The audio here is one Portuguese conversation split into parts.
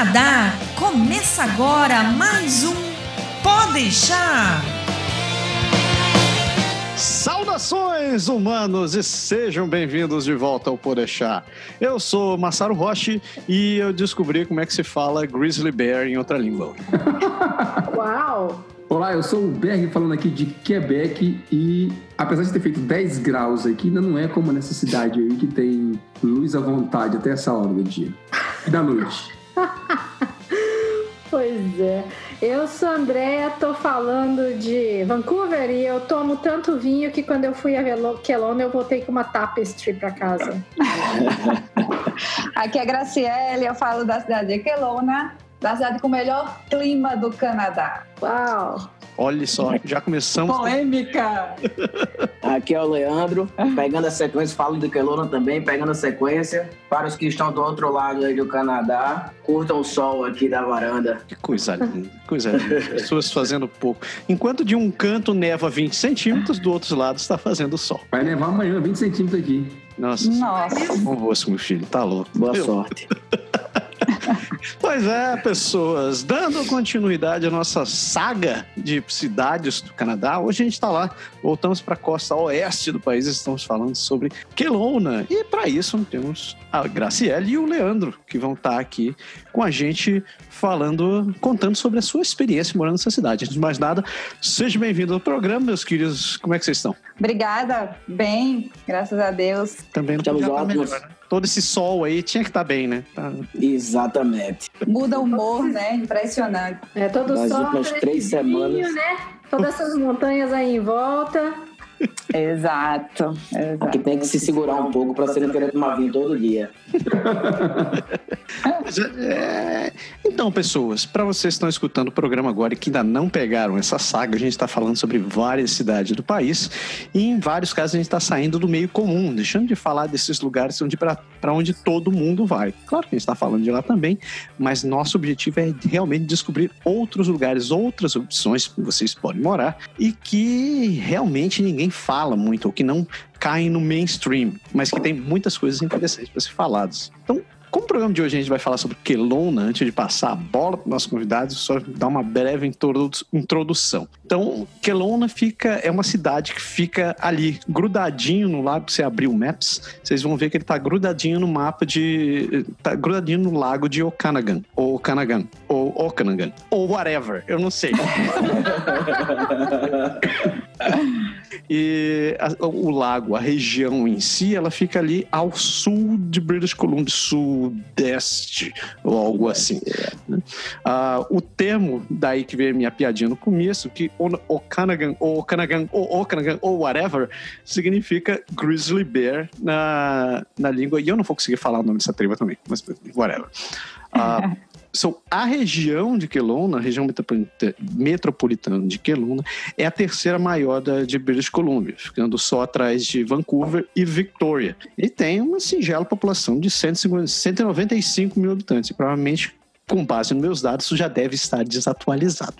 Canadá, começa agora mais um Pode deixar. Saudações humanos e sejam bem-vindos de volta ao Podeixar. Eu sou Massaro Roche e eu descobri como é que se fala grizzly bear em outra língua. Uau! Olá, eu sou o Berg falando aqui de Quebec e apesar de ter feito 10 graus aqui, ainda não é como nessa cidade aí que tem luz à vontade até essa hora do dia e da noite. pois é. Eu sou a Andréa, tô falando de Vancouver e eu tomo tanto vinho que quando eu fui a Kelowna eu voltei com uma tapestry para casa. Aqui é a Graciele, eu falo da cidade de Kelowna, da cidade com o melhor clima do Canadá. Uau! Olha só, já começamos. Polêmica! Aqui é o Leandro, pegando a sequência, falo do Kelowna também, pegando a sequência. Para os que estão do outro lado aí do Canadá, curtam o sol aqui da varanda. Que coisa linda, coisa linda. Pessoas fazendo pouco. Enquanto de um canto neva 20 centímetros, do outro lado está fazendo sol. Vai nevar amanhã 20 centímetros aqui. Nossa, Nossa. Nossa. meu filho, tá louco. Boa Eu- sorte. Pois é, pessoas, dando continuidade à nossa saga de cidades do Canadá, hoje a gente está lá, voltamos para a costa oeste do país, estamos falando sobre Kelowna. E para isso temos a Graciele e o Leandro, que vão estar aqui com a gente falando, contando sobre a sua experiência morando nessa cidade. Antes de mais nada, seja bem-vindo ao programa, meus queridos. Como é que vocês estão? Obrigada, bem, graças a Deus. Também não Estamos podia estar ótimos. melhor, né? Todo esse sol aí tinha que estar bem, né? Tá- Exatamente. Muda o humor, né? Impressionante. É todo sol, últimas esse três semanas. né? Todas essas montanhas aí em volta. Exato, exato. Aqui tem que se segurar um pouco para você não querer tomar vinho todo dia. É, Então, pessoas, para vocês que estão escutando o programa agora e que ainda não pegaram essa saga, a gente está falando sobre várias cidades do país e em vários casos a gente está saindo do meio comum, deixando de falar desses lugares onde para onde todo mundo vai. Claro que a gente está falando de lá também, mas nosso objetivo é realmente descobrir outros lugares, outras opções que vocês podem morar e que realmente ninguém fala muito ou que não caem no mainstream, mas que tem muitas coisas interessantes para ser faladas. Então, como o programa de hoje a gente vai falar sobre Kelowna, antes de passar a bola para o nosso convidado, só dar uma breve introdu- introdução. Então, Kelowna fica, é uma cidade que fica ali, grudadinho no lago. Você abrir o Maps, vocês vão ver que ele está grudadinho no mapa de. tá grudadinho no lago de Okanagan, ou Okanagan, ou Okanagan, ou whatever, eu não sei. E a- o lago, a região em si, ela fica ali ao sul de British Columbia, sudeste, ou algo assim. né? Ah, o termo, daí que veio a minha piadinha no começo, que Okanagan, ou Okanagan, ou Okanagan, ou whatever, significa grizzly bear na, na língua. E eu não vou conseguir falar o nome dessa tribo também, mas whatever. Ah, So, a região de Kelowna, a região metropolita- metropolitana de Kelowna, é a terceira maior da, de British Columbia, ficando só atrás de Vancouver e Victoria. E tem uma singela população de 150 195 mil habitantes, e provavelmente, com base nos meus dados, isso já deve estar desatualizado.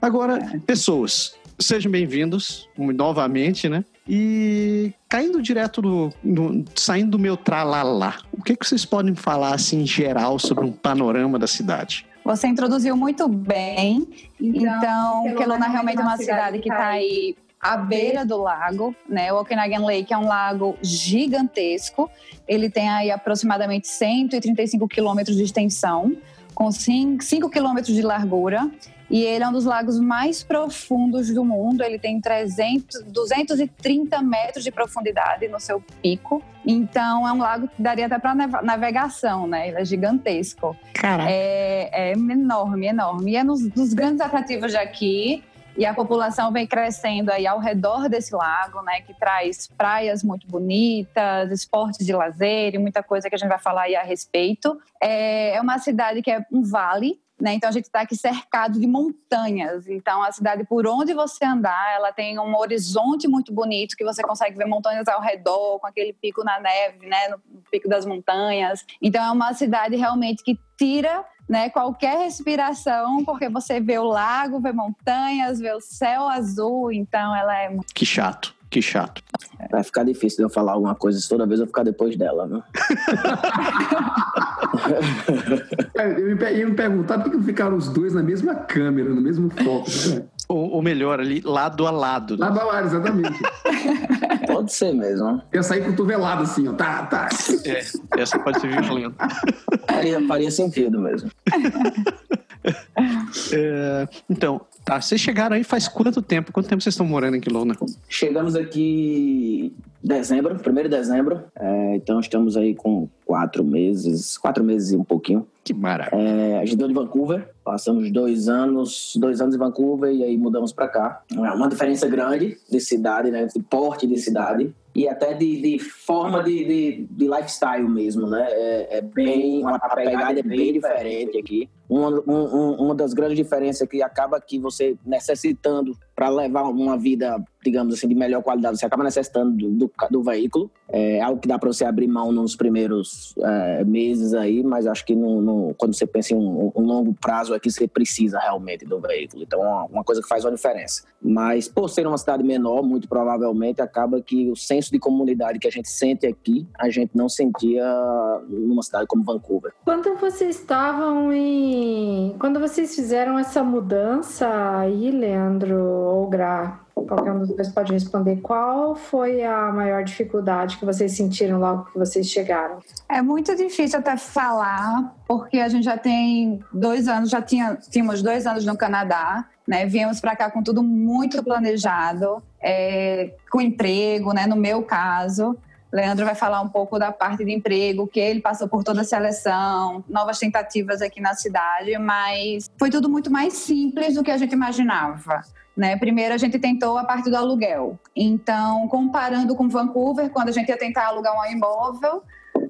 Agora, pessoas, sejam bem-vindos novamente, né? E caindo direto do, no- saindo do meu tralalá, o que, que vocês podem falar assim em geral sobre um panorama da cidade? Você introduziu muito bem. Então, Kelowna realmente é uma cidade que está aí à beira do lago, né? O Okanagan Lake é um lago gigantesco. Ele tem aí aproximadamente 135 quilômetros de extensão, com 5 quilômetros de largura. E ele é um dos lagos mais profundos do mundo. Ele tem 300, 230 metros de profundidade no seu pico. Então, é um lago que daria até para navegação, né? Ele é gigantesco. Caraca. É, é enorme, enorme. E é nos, dos grandes atrativos daqui. E a população vem crescendo aí ao redor desse lago, né? Que traz praias muito bonitas, esportes de lazer e muita coisa que a gente vai falar aí a respeito. É, é uma cidade que é um vale, né? Então a gente está aqui cercado de montanhas. Então a cidade, por onde você andar, ela tem um horizonte muito bonito que você consegue ver montanhas ao redor, com aquele pico na neve, né? No pico das montanhas. Então é uma cidade realmente que tira né, qualquer respiração, porque você vê o lago, vê montanhas, vê o céu azul, então ela é muito Que chato, que chato. Vai ficar difícil de eu falar alguma coisa se toda vez eu ficar depois dela, né? É, eu ia me perguntar por que ficaram os dois na mesma câmera, no mesmo foco. Né? Ou, ou, melhor, ali, lado a lado. Lado a lado, exatamente. Pode ser mesmo. Eu sair cotovelado assim, ó. Tá, tá. É, essa pode ser violenta. Faria, faria sentido mesmo. É, então, tá. Vocês chegaram aí faz quanto tempo? Quanto tempo vocês estão morando em Quilona? Chegamos aqui dezembro, primeiro de dezembro. É, então estamos aí com quatro meses, quatro meses e um pouquinho. Que maravilha. É, a gente deu de Vancouver, passamos dois anos, dois anos em Vancouver e aí mudamos para cá. É uma diferença grande de cidade, né? De porte de cidade e até de, de forma de, de, de, lifestyle mesmo, né? É, é bem, a pegada é bem diferente aqui. Uma, um, uma das grandes diferenças é que acaba que você necessitando para levar uma vida, digamos assim, de melhor qualidade, você acaba necessitando do, do, do veículo. É algo que dá para você abrir mão nos primeiros é, meses aí, mas acho que no, no, quando você pensa em um, um, longo prazo é que você precisa realmente do veículo. Então, é uma, uma coisa que faz uma diferença. Mas por ser uma cidade menor, muito provavelmente, acaba que o senso de comunidade que a gente sente aqui, a gente não sentia numa cidade como Vancouver. Quando vocês estavam em. Quando vocês fizeram essa mudança aí, Leandro, ou Gra, qualquer um dos dois pode responder. Qual foi a maior dificuldade que vocês sentiram logo que vocês chegaram? É muito difícil até falar, porque a gente já tem dois anos, já tinha, tínhamos dois anos no Canadá, né? Viemos para cá com tudo muito planejado, é, com emprego, né? No meu caso. Leandro vai falar um pouco da parte de emprego, que ele passou por toda a seleção, novas tentativas aqui na cidade, mas foi tudo muito mais simples do que a gente imaginava. Né? Primeiro, a gente tentou a parte do aluguel. Então, comparando com Vancouver, quando a gente ia tentar alugar um imóvel,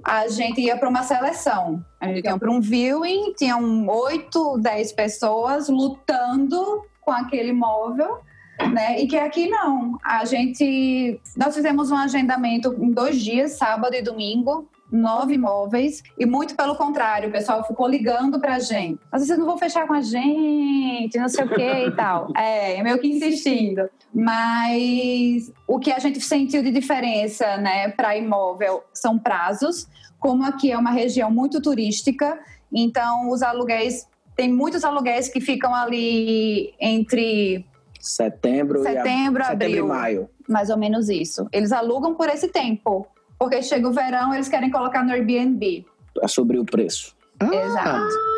a gente ia para uma seleção. A gente ia para um viewing, tinham oito, dez pessoas lutando com aquele imóvel né? E que aqui não. A gente. Nós fizemos um agendamento em dois dias, sábado e domingo, nove imóveis e muito pelo contrário, o pessoal ficou ligando pra gente. Mas vocês não vão fechar com a gente, não sei o que e tal. É, meio que insistindo. Mas o que a gente sentiu de diferença, né, para imóvel são prazos. Como aqui é uma região muito turística, então os aluguéis tem muitos aluguéis que ficam ali entre Setembro, setembro, e, a... abril, setembro e maio. Mais ou menos isso. Eles alugam por esse tempo. Porque chega o verão, eles querem colocar no Airbnb. É sobre o preço. Ah. Exato.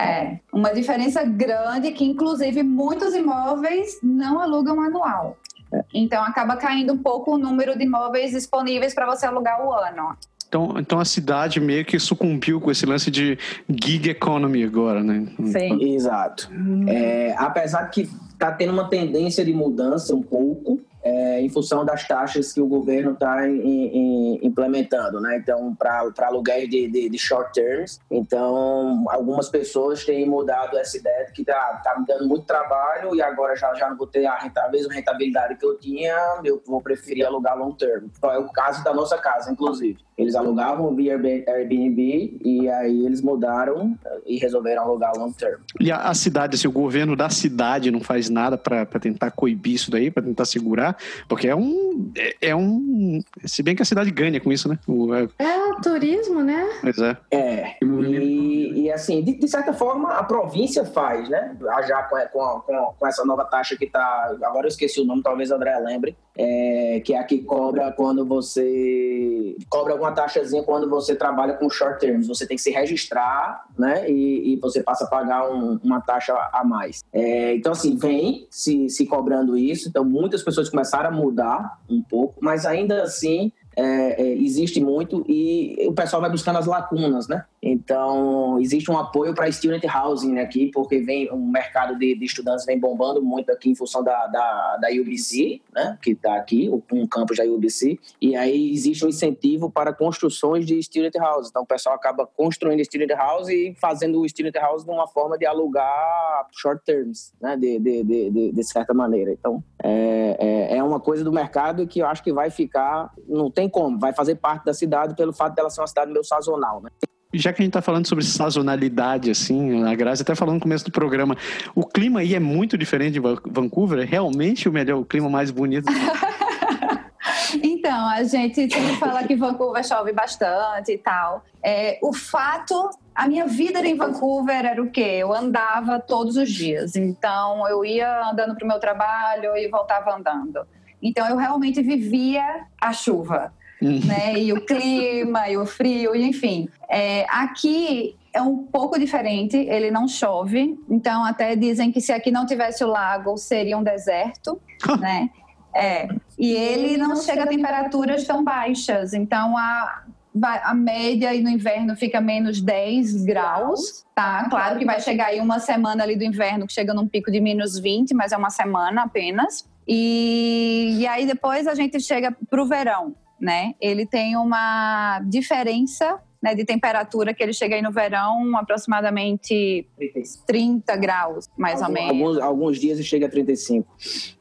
É. Uma diferença grande que, inclusive, muitos imóveis não alugam anual. É. Então, acaba caindo um pouco o número de imóveis disponíveis para você alugar o ano. Então, então a cidade meio que sucumbiu com esse lance de gig economy agora, né? Sim. Exato. É, apesar que está tendo uma tendência de mudança um pouco, é, em função das taxas que o governo está implementando, né? Então, para aluguéis de, de, de, short terms. Então, algumas pessoas têm mudado essa ideia de que está tá me dando muito trabalho e agora já, já não vou ter a, renta, mesma rentabilidade que eu tinha, eu vou preferir alugar long term. Então, é o caso da nossa casa, inclusive. Eles alugavam via Airbnb e aí eles mudaram e resolveram alugar long term. E a, a cidade, assim, o governo da cidade não faz nada para tentar coibir isso daí, para tentar segurar? Porque é um. É, é, um. Se bem que a cidade ganha com isso, né? O, é... é o turismo, né? Pois é. É. E, e assim, de, de, certa forma, a província faz, né? Já com, com, com, com essa nova taxa que tá. Agora eu esqueci o nome, talvez a André lembre. É, que é a que cobra quando você. Cobra alguma taxazinha quando você trabalha com short terms. Você tem que se registrar, né? E, e você passa a pagar um, uma taxa a mais. É, então, assim, vem se, se cobrando isso. Então, muitas pessoas começaram a mudar um pouco, mas ainda assim é, é, existe muito e o pessoal vai buscando as lacunas, né? Então, existe um apoio para student housing aqui, porque vem o mercado de, de, estudantes vem bombando muito aqui em função da, da, da UBC, né? Que está aqui, um campus da UBC, e aí existe um incentivo para construções de student house. Então, o pessoal acaba construindo student house e fazendo o student house de uma forma de alugar short terms, né? De, de, de, de certa maneira. Então, é, é, é uma coisa do mercado que eu acho que vai ficar, não tem tem como, vai fazer parte da cidade pelo fato dela ser uma cidade meio sazonal, né? já que a gente está falando sobre sazonalidade, assim, a Grazi até falando no começo do programa, o clima aí é muito diferente de Vancouver, é realmente o melhor, o clima mais bonito. Então, a gente sempre fala que Vancouver chove bastante e tal. É, o fato, a minha vida em Vancouver era o quê? Eu andava todos os dias. Então, eu ia andando para o meu trabalho e voltava andando. Então, eu realmente vivia a chuva. Né? E o clima, e o frio, e enfim. É, aqui é um pouco diferente, ele não chove, então até dizem que se aqui não tivesse o lago, seria um deserto, né? É. E ele não chega a temperaturas tão baixas, então a, a média aí no inverno fica menos 10 graus, tá? Claro que vai chegar aí uma semana ali do inverno que chega num pico de menos 20, mas é uma semana apenas. E, e aí depois a gente chega para o verão, né? Ele tem uma diferença né, de temperatura que ele chega aí no verão aproximadamente 30 graus, mais alguns, ou menos. Alguns, alguns dias ele chega a 35.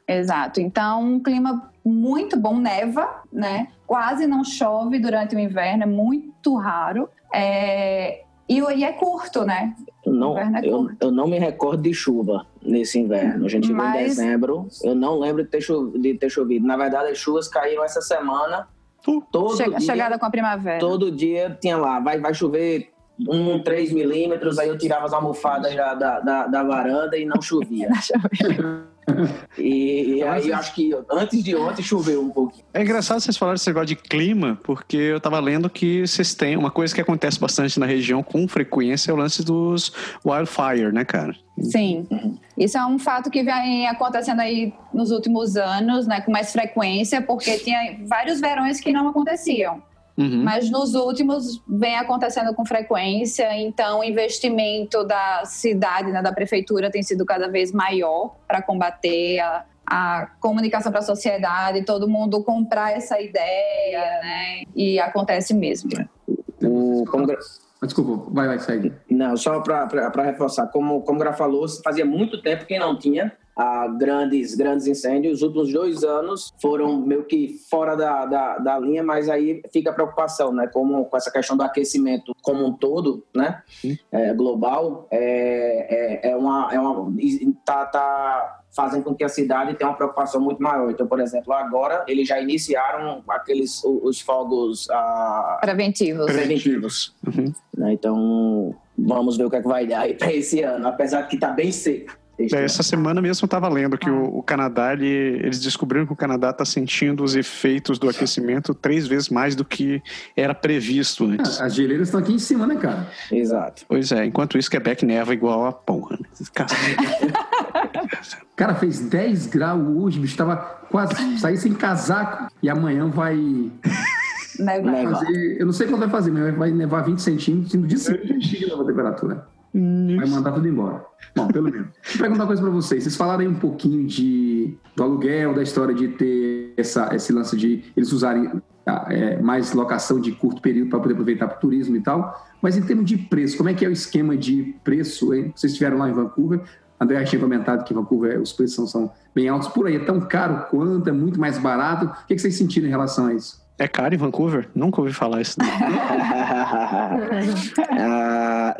Exato. Então, um clima muito bom, neva, né? Quase não chove durante o inverno, é muito raro. É... E, e é curto, né? Não, é eu, eu, não me recordo de chuva nesse inverno. A gente Mas... em dezembro. Eu não lembro de ter, chovido, de ter chovido. Na verdade, as chuvas caíram essa semana Todo Chega, dia, chegada com a primavera. Todo dia tinha lá, vai, vai chover um, três milímetros, aí eu tirava as almofadas da, da, da, da varanda e não chovia. E, e aí eu acho que antes de ontem choveu um pouquinho. É engraçado vocês falarem esse negócio de clima, porque eu tava lendo que vocês têm uma coisa que acontece bastante na região com frequência é o lance dos wildfire, né, cara? Sim. Isso é um fato que vem acontecendo aí nos últimos anos, né, com mais frequência, porque tinha vários verões que não aconteciam. Uhum. Mas nos últimos vem acontecendo com frequência, então o investimento da cidade, né, da prefeitura, tem sido cada vez maior para combater a, a comunicação para a sociedade, todo mundo comprar essa ideia, né? E acontece mesmo. O, como, Desculpa, vai, vai, segue. Não, só para reforçar, como, como o Gra falou, fazia muito tempo que não tinha a grandes, grandes incêndios. Os últimos dois anos foram meio que fora da, da, da, linha, mas aí fica a preocupação, né? Como com essa questão do aquecimento como um todo, né? É, global, é, é, é, uma, é uma tá, tá fazendo com que a cidade tenha uma preocupação muito maior. Então, por exemplo, agora eles já iniciaram aqueles os fogos ah, preventivos. preventivos. Uhum. Né? Então, vamos ver o que, é que vai dar aí para esse ano, apesar de que está bem seco. É, essa semana mesmo eu estava lendo que ah. o, o, Canadá, ele, eles descobriram que o Canadá está sentindo os efeitos do aquecimento três vezes mais do que era previsto antes. Ah, as geleiras estão aqui em cima, né, cara? Exato. Pois é, enquanto isso, Quebec neva igual a porra. Né? cara, fez 10 graus hoje, bicho, tava quase sair sem casaco e amanhã vai. Nevar. Fazer, eu não sei quando vai fazer, mas vai nevar 20 centímetros e no dia seguinte a temperatura. Vai mandar tudo embora. Bom, pelo menos. Vou perguntar uma coisa para vocês. Vocês falaram aí um pouquinho de, do aluguel, da história de ter essa, esse lance de eles usarem ah, é, mais locação de curto período para poder aproveitar para o turismo e tal. Mas em termos de preço, como é que é o esquema de preço? Hein? Vocês estiveram lá em Vancouver. André tinha comentado que em Vancouver os preços são, são bem altos. Por aí, é tão caro quanto? É muito mais barato? O que, que vocês sentiram em relação a isso? É caro em Vancouver? Nunca ouvi falar isso. uh,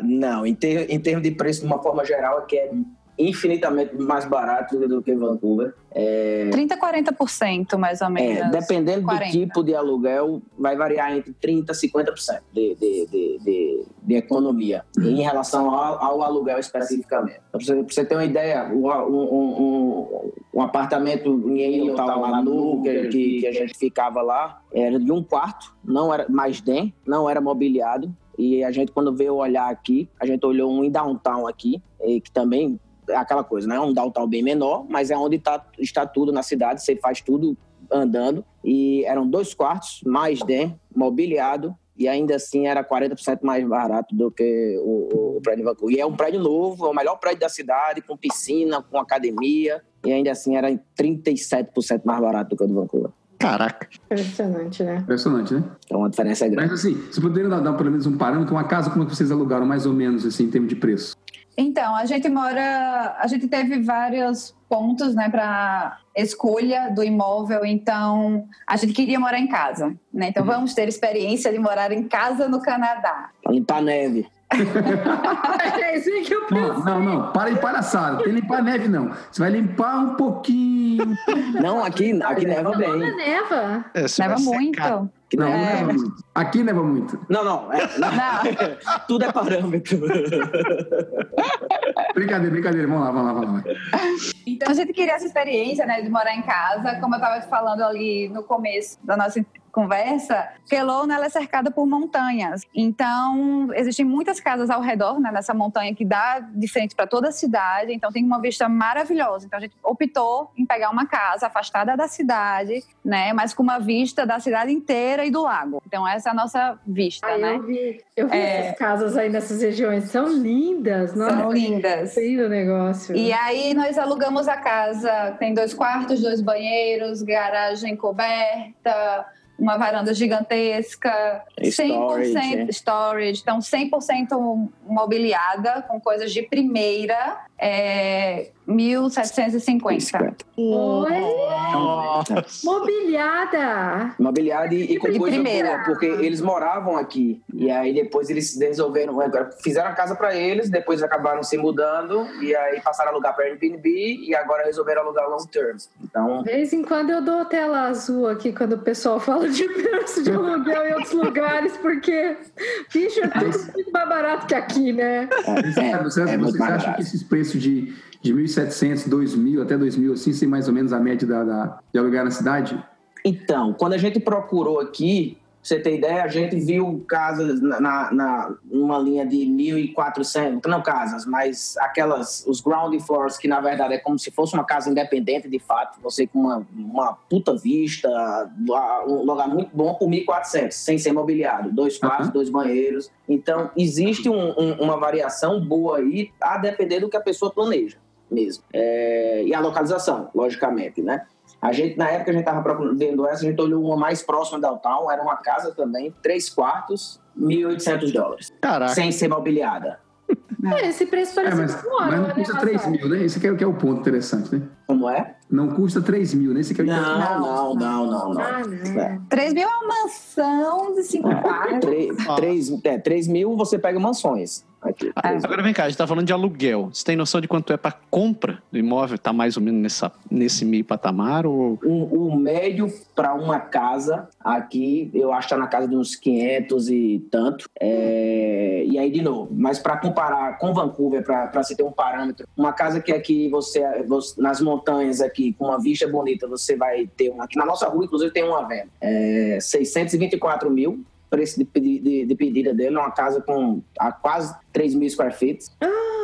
não, em, ter, em termos de preço, de uma forma geral, é que é infinitamente mais barato do que Vancouver. É... 30% 40% mais ou menos. É, dependendo 40. do tipo de aluguel, vai variar entre 30% e 50% de, de, de, de, de economia em relação ao, ao aluguel especificamente. Para você, você, ter uma ideia, um, um, um, um apartamento em Utah, lá no que, que, que a gente ficava lá, era de um quarto, não era mais DEM, não era mobiliado, e a gente, quando veio olhar aqui, a gente olhou um em downtown aqui, que também é aquela coisa, né? É um downtown bem menor, mas é onde tá, está tudo na cidade, você faz tudo andando. E eram dois quartos, mais den, mobiliado, e ainda assim era 40% mais barato do que o, o prédio Vancouver. E é um prédio novo, é o melhor prédio da cidade, com piscina, com academia, e ainda assim era 37% mais barato do que o do Vancouver. Caraca. Impressionante, né? Impressionante, né? Então a diferença é grande. Mas assim, você poderia dar, dar pelo menos um parâmetro, uma casa, como é que vocês alugaram mais ou menos assim, em termos de preço? Então, a gente mora, a gente teve vários pontos, né, para escolha do imóvel. Então, a gente queria morar em casa, né? Então, uhum. vamos ter experiência de morar em casa no Canadá. Pra limpar neve. é isso aí que eu Não, penso. não, não. Para de palhaçada. Tem limpar neve, não. Você vai limpar um pouquinho. Não, aqui, aqui neva bem. neva. É, você Leva vai muito. Não, não neva. neva muito. Aqui neva muito. Não, não. é- não. Não. Tudo é parâmetro. Brincadeira, brincadeira. Vamos lá, vamos lá, vamos lá. Então a gente queria essa experiência, né, de morar em casa, como eu estava falando ali no começo da nossa conversa, Kelowna ela é cercada por montanhas. Então, existem muitas casas ao redor, né, nessa montanha que dá de frente para toda a cidade, então tem uma vista maravilhosa. Então a gente optou em pegar uma casa afastada da cidade, né, mas com uma vista da cidade inteira e do lago. Então essa é a nossa vista, Aí né? eu vi, eu vi É. essas casas aí nessas regiões, são lindas, nossa, São lindas. lindo o negócio. E aí nós alugamos a casa, tem dois quartos, dois banheiros, garagem coberta, uma varanda gigantesca, Storage, 100% é. storage, então 100% mobiliada, com coisas de primeira, é, 1.750. Oi, mobiliada. Mobiliário e, e com De coisa primeira. boa, porque eles moravam aqui. E aí depois eles resolveram, fizeram a casa para eles, depois acabaram se mudando, e aí passaram a alugar para Airbnb, e agora resolveram alugar long term. Então, De vez em quando eu dou tela azul aqui quando o pessoal fala de preço de aluguel em outros lugares, porque, bicho, é tudo muito mais barato que aqui, né? é, Você, é muito vocês mais acham barato. que esses preços de, de 1.700, 2.000 até 2.000, assim, sem mais ou menos a média da, da, de alugar na cidade? Então, quando a gente procurou aqui, você ter ideia, a gente viu casas na, na, na- numa linha de 1.400, não casas, mas aquelas, os ground floors, que na verdade é como se fosse uma casa independente de fato, você com uma, uma puta vista, um lugar muito bom por 1.400, sem ser mobiliado, dois quartos, Uhum. dois banheiros. Então, existe um- um- uma variação boa aí, a depender do que a pessoa planeja mesmo. É, e a localização, logicamente, né? A gente, na época, a gente estava vendo essa, a gente olhou uma mais próxima da downtown, era uma casa também, três quartos, 1.800 dólares, Caraca. sem ser mobiliada. É, esse preço É, parece mas, muito mas hora, não né, custa 3 Rafael? mil, né? Esse que é, que é o ponto interessante, né? Como é? Não custa 3 mil, né? Esse que é o Não, Não, não, não, não, não. Ah, não. É. 3 mil é uma mansão de cinco quartos. Três, Ah. três, é, três mil você pega mansões. Aqui, mil. Agora vem cá, a gente tá falando de aluguel. Você tem noção de quanto é para compra do imóvel? Tá mais ou menos nessa, nesse meio patamar? Ou... O, o médio para uma casa aqui, eu acho que está na casa de uns 500 e tanto. É, e aí, de novo, mas para comparar com Vancouver, para se ter um parâmetro, uma casa que aqui você, você- nas montanhas aqui, com uma vista bonita, você vai ter uma. Aqui na nossa rua, inclusive, tem uma venda. É, 624 mil. Preço de, de, de pedida dele, é uma casa com a quase 3 mil square feet,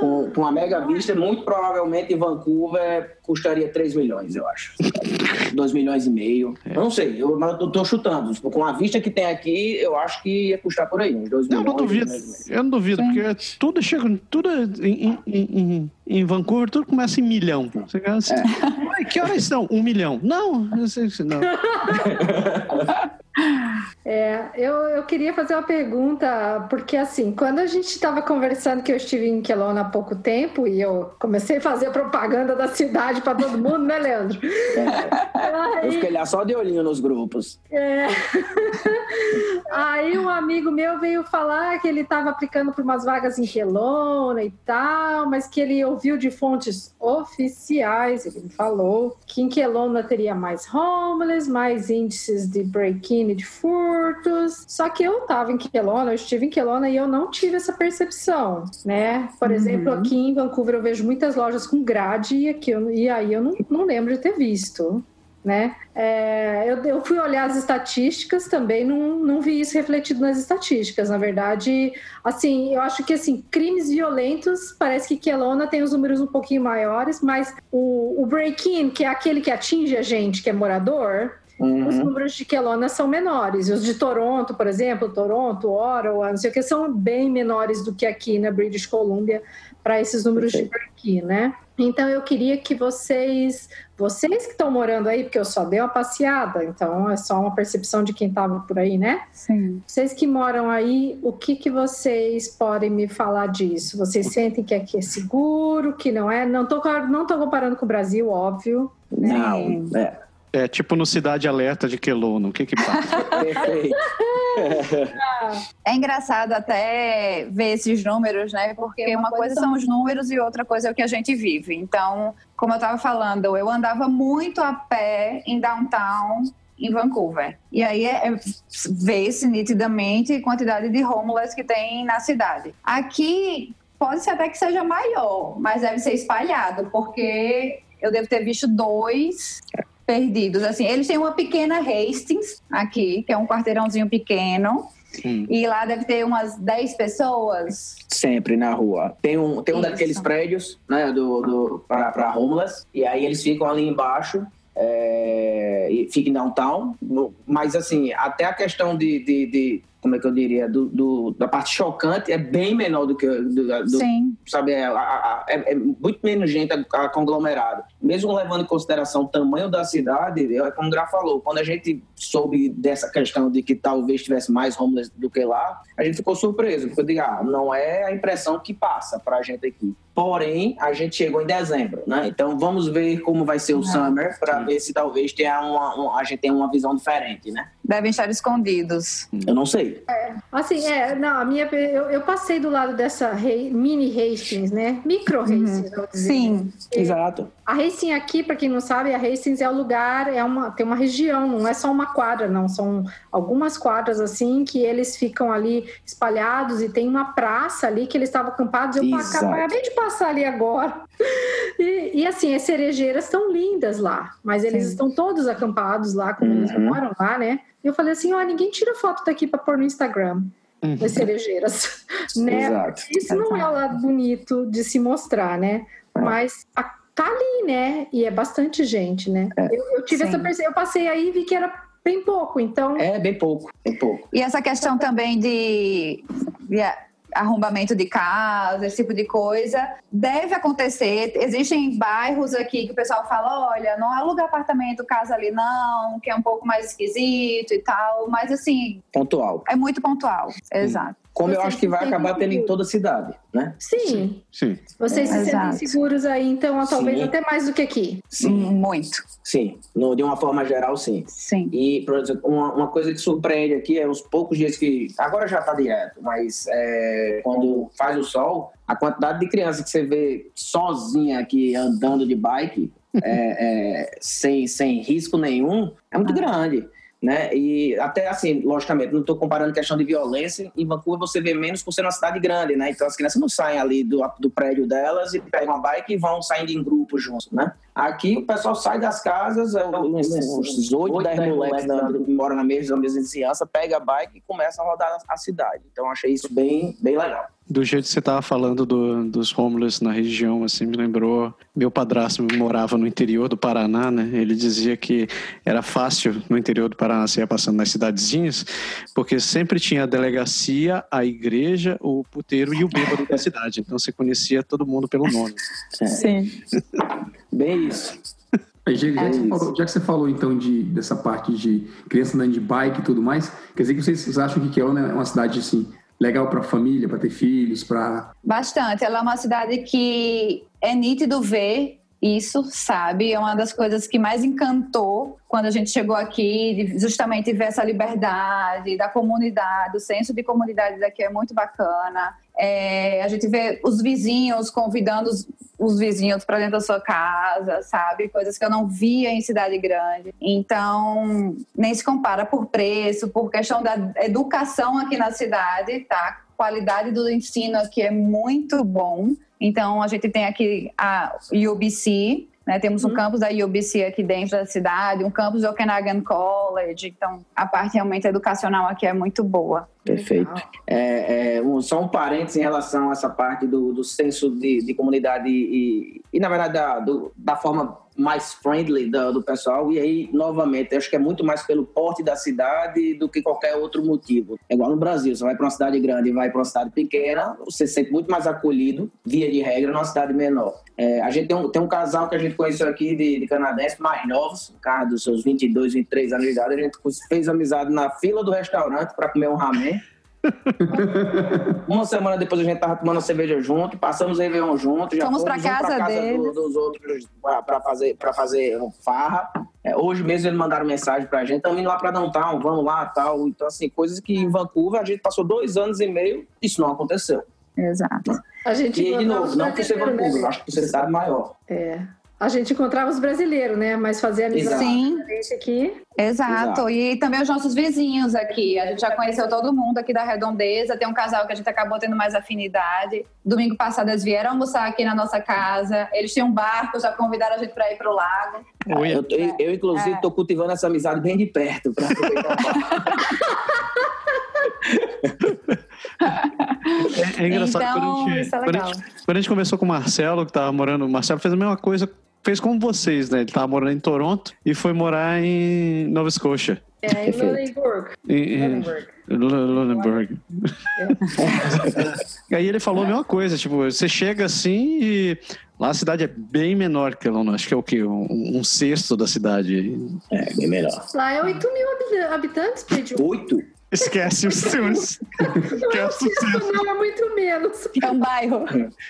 com, com uma mega vista, muito provavelmente em Vancouver custaria 3 milhões, eu acho. 2 milhões e meio. Eu não sei, eu, mas eu tô chutando. Com a vista que tem aqui, eu acho que ia custar por aí, uns 2 Eu milhões. não duvido. Eu não duvido, porque tudo chega. Tudo em, em, em, em Vancouver, tudo começa em milhão. Você fica assim, "Ué, que horas são? Um milhão. Não, eu sei que não. É, eu, eu queria fazer uma pergunta, porque assim, quando a gente estava conversando que eu estive em Kelowna há pouco tempo e eu comecei a fazer propaganda da cidade para todo mundo, né, Leandro? Eu Aí, fiquei lá só de olhinho nos grupos. é, aí um amigo meu veio falar que ele estava aplicando para umas vagas em Kelowna e tal, mas que ele ouviu de fontes oficiais, ele me falou, que em Kelowna teria mais homeless, mais índices de break-in e de furtos. Só que eu estava em Kelowna, eu estive em Kelowna e eu não tive essa percepção, né? Por exemplo, aqui em Vancouver eu vejo muitas lojas com grade e, aqui eu- e aí eu não, não lembro de ter visto né? É, eu, eu fui olhar as estatísticas também, não, não vi isso refletido nas estatísticas. Na verdade, assim, eu acho que assim, crimes violentos, parece que Kelowna tem os números um pouquinho maiores, mas o, o break-in, que é aquele que atinge a gente que é morador, os Uhum. números de Kelowna são menores. Os de Toronto, por exemplo, Toronto, Ottawa, não sei o que, são bem menores do que aqui na British Columbia para esses números de break-in, né? Então eu queria que vocês, vocês que estão morando aí, porque eu só dei uma passeada, então é só uma percepção de quem estava por aí, né? Sim. Vocês que moram aí, o que, que vocês podem me falar disso? Vocês sentem que aqui é seguro, que não é? Não tô, não tô comparando com o Brasil, óbvio. Não, é. É tipo no Cidade Alerta de Quelono, o que que passa? Perfeito. É engraçado até ver esses números, né? Porque uma coisa são os números e outra coisa é o que a gente vive. Então, como eu estava falando, eu andava muito a pé em downtown em Vancouver. E aí é, é, vê-se nitidamente a quantidade de homeless que tem na cidade. Aqui pode ser até que seja maior, mas deve ser espalhado, porque eu devo ter visto dois perdidos. Assim, eles têm uma pequena Hastings aqui, que é um quarteirãozinho pequeno. Hum. E lá deve ter umas 10 pessoas. Sempre na rua. Tem um, tem um Isso. daqueles prédios, né, do, do, para homeless, e aí eles ficam ali embaixo, é, e fica em downtown. No- Mas, assim, até a questão de, de, de- como é que eu diria, do, do- da parte chocante é bem menor do que do, do- Sim. sabe, é, a- a- é- é muito menos gente a- a conglomerado. Mesmo levando em consideração o tamanho da cidade, é como o Gra falou, quando a gente soube dessa questão de que talvez tivesse mais homeless do que lá, a gente ficou surpreso, porque eu digo, ah, não é a impressão que passa pra gente aqui. Porém, a gente chegou em dezembro, né? Então vamos ver como vai ser o summer para ver se talvez tenha uma, um- a gente tenha uma visão diferente, né? Devem estar escondidos. Eu não sei. Assim, é, não, a minha, eu, eu passei do lado dessa rei- mini Hastings, né? Micro Hastings, vou dizer. Sim. Exato. A Hastings aqui, para quem não sabe, a Hastings é o lugar, é uma, tem uma região, não é só uma quadra, não. São algumas quadras assim que eles ficam ali espalhados e tem uma praça ali que eles estavam acampados. Eu acabei de passar ali agora. E, e, assim, as cerejeiras estão lindas lá, mas eles Sim. estão todos acampados lá, como eles Uhum. moram lá, né? E eu falei assim: ó, ninguém tira foto daqui para pôr no Instagram. Uhum. Das cerejeiras, né? Exato. Isso não é o lado bonito de se mostrar, né? É. Mas a- tá ali, né? E é bastante gente, né? É. Eu, eu tive Sim. essa percepção, eu passei aí e vi que era bem pouco, então. É bem pouco, bem pouco. E essa questão também de, de arrombamento de casa, esse tipo de coisa, deve acontecer. Existem bairros aqui que o pessoal fala: olha, não aluga apartamento, casa ali não, que é um pouco mais esquisito e tal. Mas assim, Pontual. é muito pontual. Exato. Como eu Vocês acho que vai acabar tendo em toda a cidade, né? Sim, Sim. vocês se sentem Exato. seguros aí, então, talvez Sim. até mais do que aqui. Sim, Muito. sim. No, de uma forma geral, sim. Sim. E, por exemplo, uma, uma coisa que surpreende aqui é os poucos dias que. Agora já está direto, mas é, quando faz o sol, a quantidade de crianças que você vê sozinha aqui andando de bike, é, é, sem, sem risco nenhum, é muito grande. Né? E até assim, logicamente, não estou comparando questão de violência. Em Vancouver você vê menos por ser uma cidade grande, né? Então as crianças não saem ali do, do prédio delas e pegam uma bike e vão saindo em grupo juntos, né? Aqui o pessoal sai das casas, é, uns uns oito, dez moleques da- que moram na mesma, na mesma vizinhança, pega a bike e começa a rodar a cidade. Então achei isso bem, bem legal. Do jeito que você estava falando do- dos homeless na região, assim, me lembrou. Meu padrasto morava no interior do Paraná, né? Ele dizia que era fácil no interior do Paraná, você ia passando nas cidadezinhas, porque sempre tinha a delegacia, a igreja, o puteiro e o bêbado da cidade. Então você conhecia todo mundo pelo nome. Sim. Bem isso. Já, já É que você isso. falou, já que você falou, então de, dessa parte de criança andando de bike e tudo mais, quer dizer que vocês, vocês acham que Kelowna é uma cidade assim, legal para família, para ter filhos, para Bastante. Ela é uma cidade que é nítido ver isso, sabe? É uma das coisas que mais encantou quando a gente chegou aqui, justamente ver essa liberdade da comunidade, o senso de comunidade daqui é muito bacana. É, a gente vê os vizinhos convidando os, os vizinhos para dentro da sua casa, sabe? Coisas que eu não via em cidade grande. Então, nem se compara por preço, por questão da educação aqui na cidade, tá? Qualidade do ensino aqui é muito bom. Então, a gente tem aqui a UBC, né? temos um campus da UBC aqui dentro da cidade, um campus do Okanagan College. Então, a parte realmente educacional aqui é muito boa. Perfeito. É, é, um- só um parênteses em relação a essa parte do, do senso de, de comunidade e, e, na verdade, da, do- da forma mais friendly do, do pessoal. E aí, novamente, acho que é muito mais pelo porte da cidade do que qualquer outro motivo. É igual no Brasil, você vai para uma cidade grande e vai para uma cidade pequena, você se sente muito mais acolhido, via de regra, numa cidade menor. É, a gente tem um, tem um casal que a gente conheceu aqui de, de canadense, mais novos, cara dos seus 22, 23 anos de idade. A gente fez amizade na fila do restaurante para comer um ramen. Uma semana depois a gente tava tomando cerveja junto, passamos o Réveillon junto, já Fomos pra um casa do- dos outros pra, pra fazer, pra fazer um farra. É, hoje mesmo eles mandaram mensagem pra gente, estamos indo lá pra Downtown, vamos lá tal. Então, assim, coisas que em Vancouver a gente passou dois anos e meio, isso não aconteceu. Exato. A gente E, de novo, não por ser brasileiros, Vancouver, né? acho que por ser cidade maior. É. A gente encontrava os brasileiros, né? Mas fazia amizade com a gente aqui. Exato. Exato. E também os nossos vizinhos aqui. A gente já conheceu todo mundo aqui da Redondeza. Tem um casal que a gente acabou tendo mais afinidade. Domingo passado eles vieram almoçar aqui na nossa casa. Eles tinham um barco, já convidaram a gente para ir para o lago. Oi, Eu, eu, eu, inclusive, É. estou cultivando essa amizade bem de perto. pra. É, é engraçado Então, quando, a gente, isso é quando, a gente, quando a gente conversou com o Marcelo, que tava morando. O Marcelo fez a mesma coisa, fez como vocês, né? Ele tava morando em Toronto e foi morar em Nova Scotia. É, em. Lunenburg. Lunenburg. Lu- Lunenburg. Aí ele falou a mesma coisa, tipo, você chega assim e lá a cidade é bem menor que Londres, acho que é o quê? Um, um sexto da cidade. É, bem melhor. Lá é 8 mil habita- habitantes, Pedro. Oito? Esquece os seus. Esquece os seus. Não, é muito menos. É um bairro.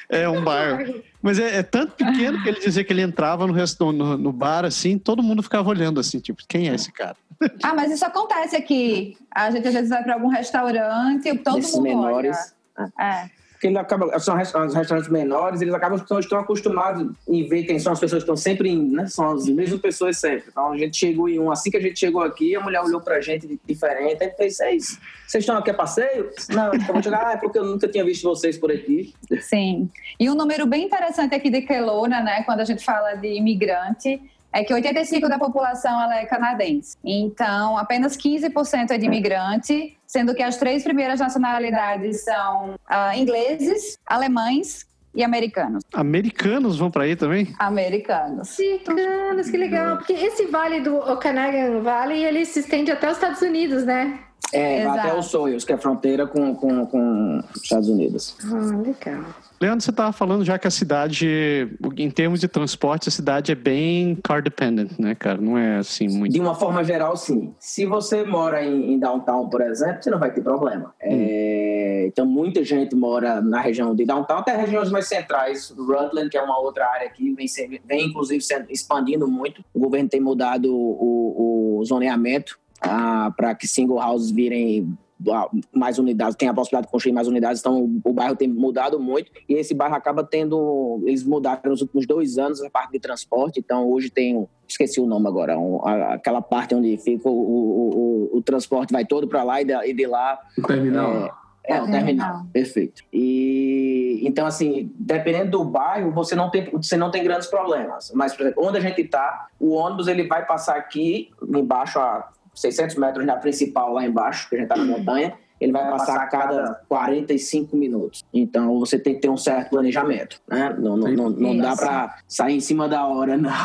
É um bairro. Mas é, é tanto pequeno que ele dizia que ele entrava no, resto, no, no bar assim, todo mundo ficava olhando assim, tipo, quem é esse cara? Ah, mas isso acontece aqui. A gente às vezes vai para algum restaurante e todo Esses mundo menores. olha. É. Porque ele acaba, são restaurantes menores, eles acabam estão, estão acostumados em ver quem são as pessoas que estão sempre né? São as mesmas pessoas sempre. Então a gente chegou em um, assim que a gente chegou aqui, a mulher olhou pra gente diferente, aí fez, vocês, estão aqui a passeio? Não, acabou de chegar, ah, é porque eu nunca tinha visto vocês por aqui. Sim. E um número bem interessante aqui de Kelowna, né, quando a gente fala de imigrante, é que 85% da população ela é canadense. Então, apenas 15% é de imigrante, sendo que as três primeiras nacionalidades são ah, ingleses, alemães e americanos. Americanos vão pra aí também? Americanos. Cicanos, que legal. Porque esse vale do Okanagan Valley, ele se estende até os Estados Unidos, né? É, vai Exato. até o Soyuz, que é a fronteira com, com, com os Estados Unidos. Ah, legal. Leandro, você estava falando já que a cidade, em termos de transporte, a cidade é bem car dependent, né, cara? Não é assim muito. De uma forma geral, sim. Se você mora em, em downtown, por exemplo, você não vai ter problema. É, então, muita gente mora na região de downtown, até regiões mais centrais. Rutland, que é uma outra área que vem, se- vem inclusive, sendo, expandindo muito. O governo tem mudado o, o zoneamento para que single houses virem ah, mais unidades, tem a possibilidade de construir mais unidades, então o, bairro tem mudado muito e esse bairro acaba tendo, eles mudaram nos últimos dois anos a parte de transporte, então hoje tem, esqueci o nome agora, um, aquela parte onde fica o, o, o, o transporte vai todo para lá e, da- e de lá O terminal. é, é, o terminal, perfeito. E então assim, dependendo do bairro, você não tem você não tem grandes problemas. Mas por exemplo, onde a gente está, o ônibus ele vai passar aqui embaixo a 600 metros na principal lá embaixo, que a gente está na montanha. Ele vai passar a cada 45 minutos. Então você tem que ter um certo planejamento, né? Não, não, não, não dá para sair em cima da hora, não.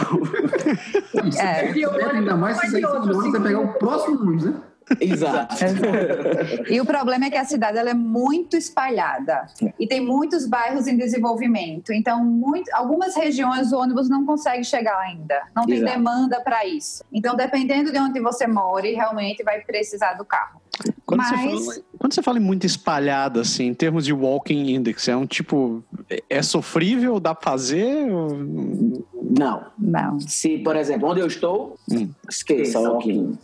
É. é, ainda mais se Vai de você outro, você cinco pegar o próximo ônibus, né? Exato. E o problema é que a cidade ela é muito espalhada e tem muitos bairros em desenvolvimento. Então, muito, algumas regiões o ônibus não consegue chegar ainda, não tem Exato. demanda para isso. Então, dependendo de onde você mora, realmente vai precisar do carro. Quando, Mas- você fala, quando você fala em muito espalhada, assim, em termos de walking index, é um tipo. é- É sofrível? Dá pra fazer? Ou- Não. Não. Se, por exemplo, onde eu estou, Hum. esqueça o walking.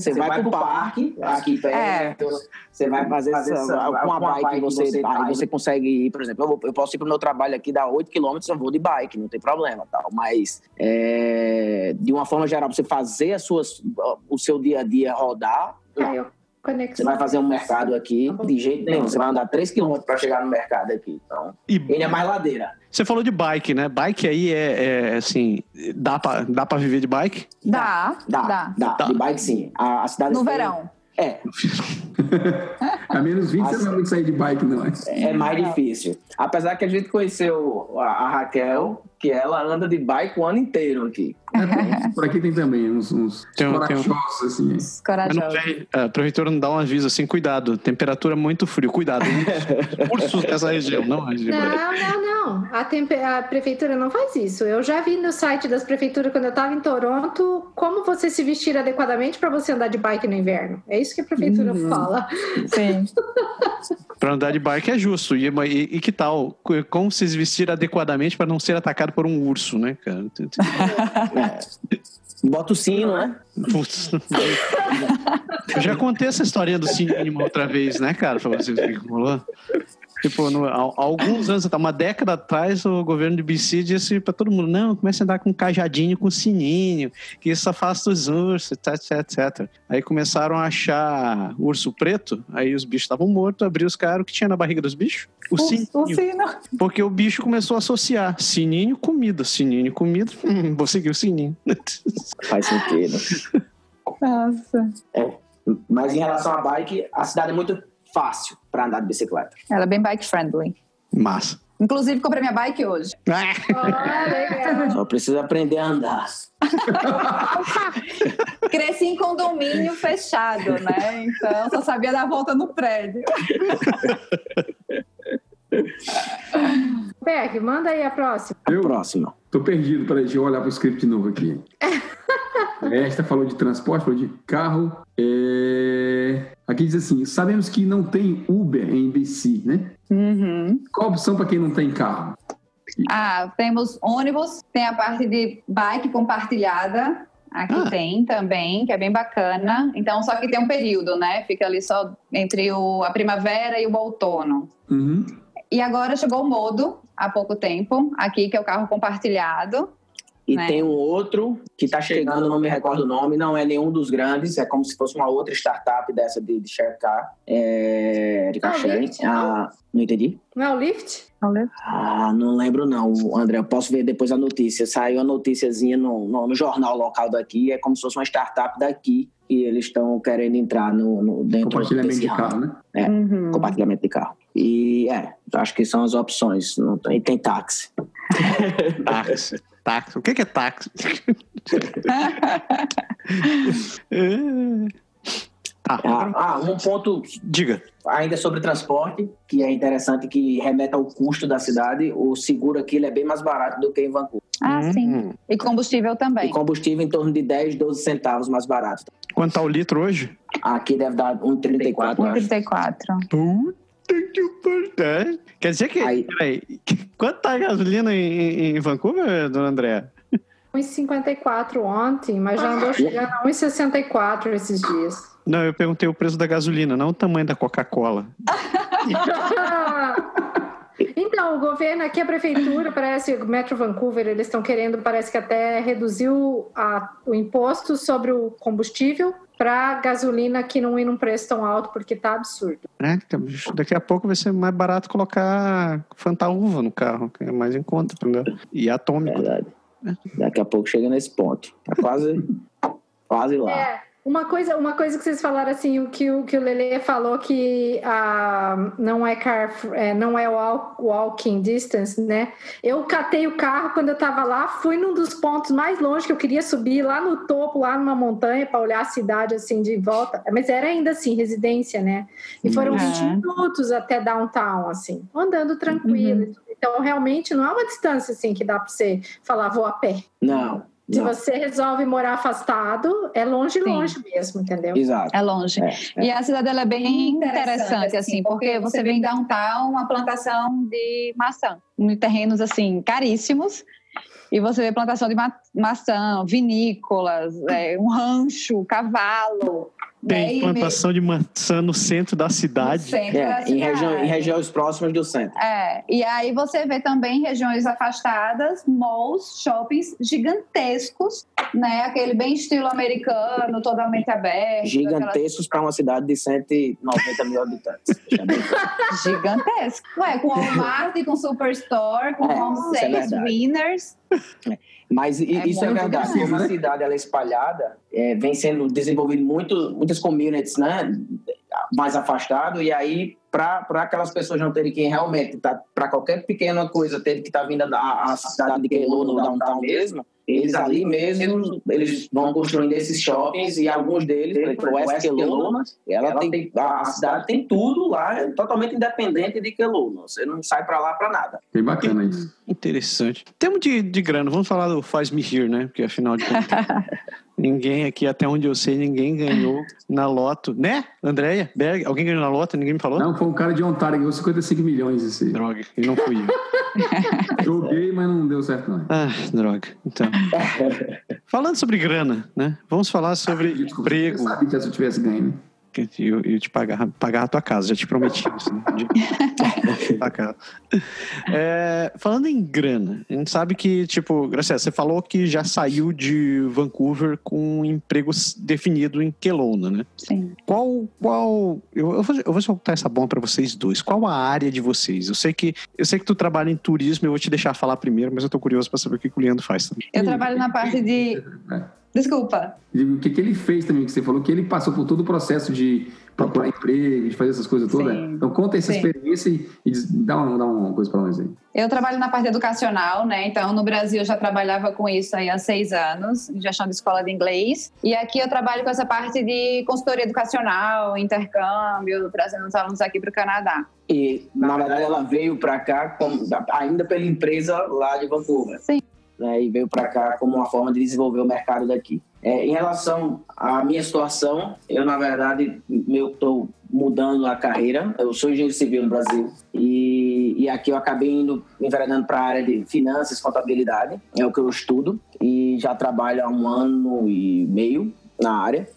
Você vai pro parque, aqui perto, você vai fazer, essa, essa- com a bike, você, você- aí você consegue ir, por exemplo, eu, vou- eu posso ir pro meu trabalho aqui, dá 8 km, eu vou de bike, não tem problema, tal. Mas, é, de uma forma geral, você fazer as suas, o seu dia a dia rodar, Aí, ó, você conexão. vai fazer um mercado aqui, de jeito nenhum, você vai andar 3 km para chegar no mercado aqui, então, E ele é mais ladeira. você falou de bike, né? Bike aí é, é, assim. Dá pra, dá pra viver de bike? Dá, Dá, dá. dá, Tá. de bike sim. A, a cidade No tem- verão. É, A menos 20 você não vai muito sair de bike, não. é mais difícil. Apesar que a gente conheceu a, a Raquel, que ela anda de bike o ano inteiro aqui. É, por aqui tem também uns, uns Tem um- corajosos, tem um- assim. Mas não Corajoso. vem, a prefeitura não dá um aviso assim, cuidado, temperatura muito frio, cuidado. Ursos dessa região, não região. Não, não, não. A, tempe- a prefeitura não faz isso. Eu já vi no site das prefeituras quando eu estava em Toronto como você se vestir adequadamente para você andar de bike no inverno. É isso que a prefeitura fala. Sim. Para andar de bike é justo. E, e- e que tal? Como se vestir adequadamente para não ser atacado por um urso, né, cara? Bota o sino, né? Putz. Eu já contei essa historinha do sininho uma outra vez, né, cara? Pra vocês que rolou. Tipo, no- há, há alguns anos, uma década atrás, o governo de BC disse pra todo mundo: não, comece a andar com um cajadinho com sininho, que isso afasta os ursos, etc, etc. Aí começaram a achar urso preto, aí os bichos estavam mortos, abriu os caras, o que tinha na barriga dos bichos? O, sininho. O sino. Porque o bicho começou a associar sininho, comida, sininho, comida, hum, vou seguir o sininho. Faz sentido. Nossa. Mas em relação à bike, a cidade é muito fácil para andar de bicicleta. Ela é bem bike friendly. Massa. Inclusive, comprei minha bike hoje. Ah. Só precisa aprender a andar. Cresci em condomínio fechado, né? Então, só sabia dar a volta no prédio. Beck, manda aí a próxima. Eu Próximo. tô perdido, peraí, deixa eu olhar pro script de novo aqui. Esta falou de transporte, falou de carro. É, Aqui diz assim: sabemos que não tem Uber em BC, né? Uhum. Qual a opção para quem não tem carro? Ah, temos ônibus, tem a parte de bike compartilhada. Aqui Ah. tem também, que é bem bacana. Então, só que tem um período, né? Fica ali só entre o, a primavera e o outono. Uhum. E agora chegou o Modo, há pouco tempo, aqui, que é o carro compartilhado. E Né? tem um outro que está chegando, não me recordo o nome, não é nenhum dos grandes, é como se fosse uma outra startup dessa de, de share car, é, de car. Lyft, Ah, não entendi? Não é o lift? Ah, não lembro não, André. Eu posso ver depois a notícia. Saiu a noticiazinha no, no, no jornal local daqui. É como se fosse uma startup daqui e eles estão querendo entrar no, no dentro Compartilhamento desse de carro, né? É. Uhum. Compartilhamento de carro. E é, acho que são as opções. Não tem, e tem táxi. Táxi. Táxi. O que é táxi? tá. Ah, ah, um ponto Diga. ainda sobre transporte, que é interessante que remete ao custo da cidade. O seguro aqui ele é bem mais barato do que em Vancouver. Ah, sim. Hum. E combustível E também. combustível em torno de 10, 12 centavos mais barato. Quanto tá o litro hoje? Aqui deve dar 1,34, eu acho. 34. Puta que pariu. Quer dizer que. Aí- Peraí. Quanto tá a gasolina em, em Vancouver, dona André? 1,54 ontem, mas já andou chegando a 1,64 esses dias. Não, eu perguntei o preço da gasolina, não o tamanho da Coca-Cola. Então, o governo aqui, a prefeitura, parece, o Metro Vancouver, eles estão querendo, parece que até reduziu a- o imposto sobre o combustível para gasolina que não ir num preço tão alto, porque tá absurdo. Né? Daqui a pouco vai ser mais barato colocar fantaúva no carro, que é mais em conta, entendeu? E atômico. Verdade. Daqui a pouco chega nesse ponto. Tá quase, quase lá. É, uma coisa, uma coisa que vocês falaram assim, o que o, que o Lele falou que ah, não é car, é, não é walk- walking distance, né? Eu catei o carro quando eu tava lá, fui num dos pontos mais longe que eu queria subir, lá no topo, lá numa montanha, para olhar a cidade assim de volta. Mas era ainda assim, residência, né? E foram Uhum. 20 minutos até downtown, assim, andando tranquilo. Então, realmente, não é uma distância assim que dá para você falar, vou a pé. Não, Se não. você resolve morar afastado, é longe, Sim. longe mesmo, entendeu? Exato. É longe. É, é. E a cidade ela é bem interessante, assim, porque você vê em downtown uma plantação de maçã, em terrenos, assim, caríssimos. E você vê plantação de ma- maçã, vinícolas, é, um rancho, cavalo. Tem E plantação de maçã no centro da no cidade. centro da É, em, região, cidade. em regiões próximas do centro. É, e aí você vê também regiões afastadas, malls, shoppings gigantescos, né? Aquele bem estilo americano, totalmente aberto. Gigantescos para uma cidade de 190 mil habitantes. Gigantesco. Ué, com Walmart, com Superstore, com É, Home é. Winners. Mas É isso é verdade. Como a cidade ela é espalhada, é, vem sendo desenvolvido muito, muitas communities, né? Mais afastado, e aí para aquelas pessoas não terem que realmente, tá, para qualquer pequena coisa, ter que estar tá vindo à cidade de Keilo, no downtown mesmo, eles ali mesmo, eles vão construindo esses shoppings e alguns deles, o West Kelowna, ela tem, a cidade tem tudo lá, é totalmente independente de Kelowna. Você não sai para lá para nada. Bem bacana isso. Interessante. Temos de, de grana, vamos falar do Faz Me Here, né? Porque afinal de contas... Ninguém aqui, até onde eu sei, ninguém ganhou na loto. Né, Andréia? Berg? Alguém ganhou na loto? Ninguém me falou? Não, foi um cara de Ontário, ganhou 55 milhões esse. Droga, e não fui eu. Joguei, mas não deu certo, não. Ah, droga. Então. Falando sobre grana, né? Vamos falar sobre Desculpa, emprego. Eu sabia que eu tivesse ganho, né? eu, eu te pagar, pagar a tua casa, já te prometi isso. Né? De, é, falando em grana, a gente sabe que, tipo, Graciela, você falou que já saiu de Vancouver com um emprego definido em Kelowna, né? Sim. Qual, qual, eu, eu, vou, eu vou soltar essa bomba para vocês dois. Qual a área de vocês? Eu sei que eu sei que tu trabalha em turismo, eu vou te deixar falar primeiro, mas eu tô curioso para saber o que o Leandro faz também. Eu trabalho na parte de é. Desculpa. O que, que ele fez também, que você falou que ele passou por todo o processo de procurar emprego, de fazer essas coisas todas. Sim. Então conta essa Sim. experiência e, e dá, uma, dá uma coisa para nós aí. Eu trabalho na parte educacional, né? Então no Brasil eu já trabalhava com isso aí há seis anos, gestão de escola de inglês. E aqui eu trabalho com essa parte de consultoria educacional, intercâmbio, trazendo os alunos aqui para o Canadá. E na verdade ela veio para cá ainda pela empresa lá de Vancouver. Sim né, e veio para cá como uma forma de desenvolver o mercado daqui. É, em relação à minha situação, eu, na verdade, estou mudando a carreira. Eu sou engenheiro civil no Brasil e, e aqui eu acabei indo enveredando para a área de finanças, contabilidade, é o que eu estudo e já trabalho há um ano e meio na área.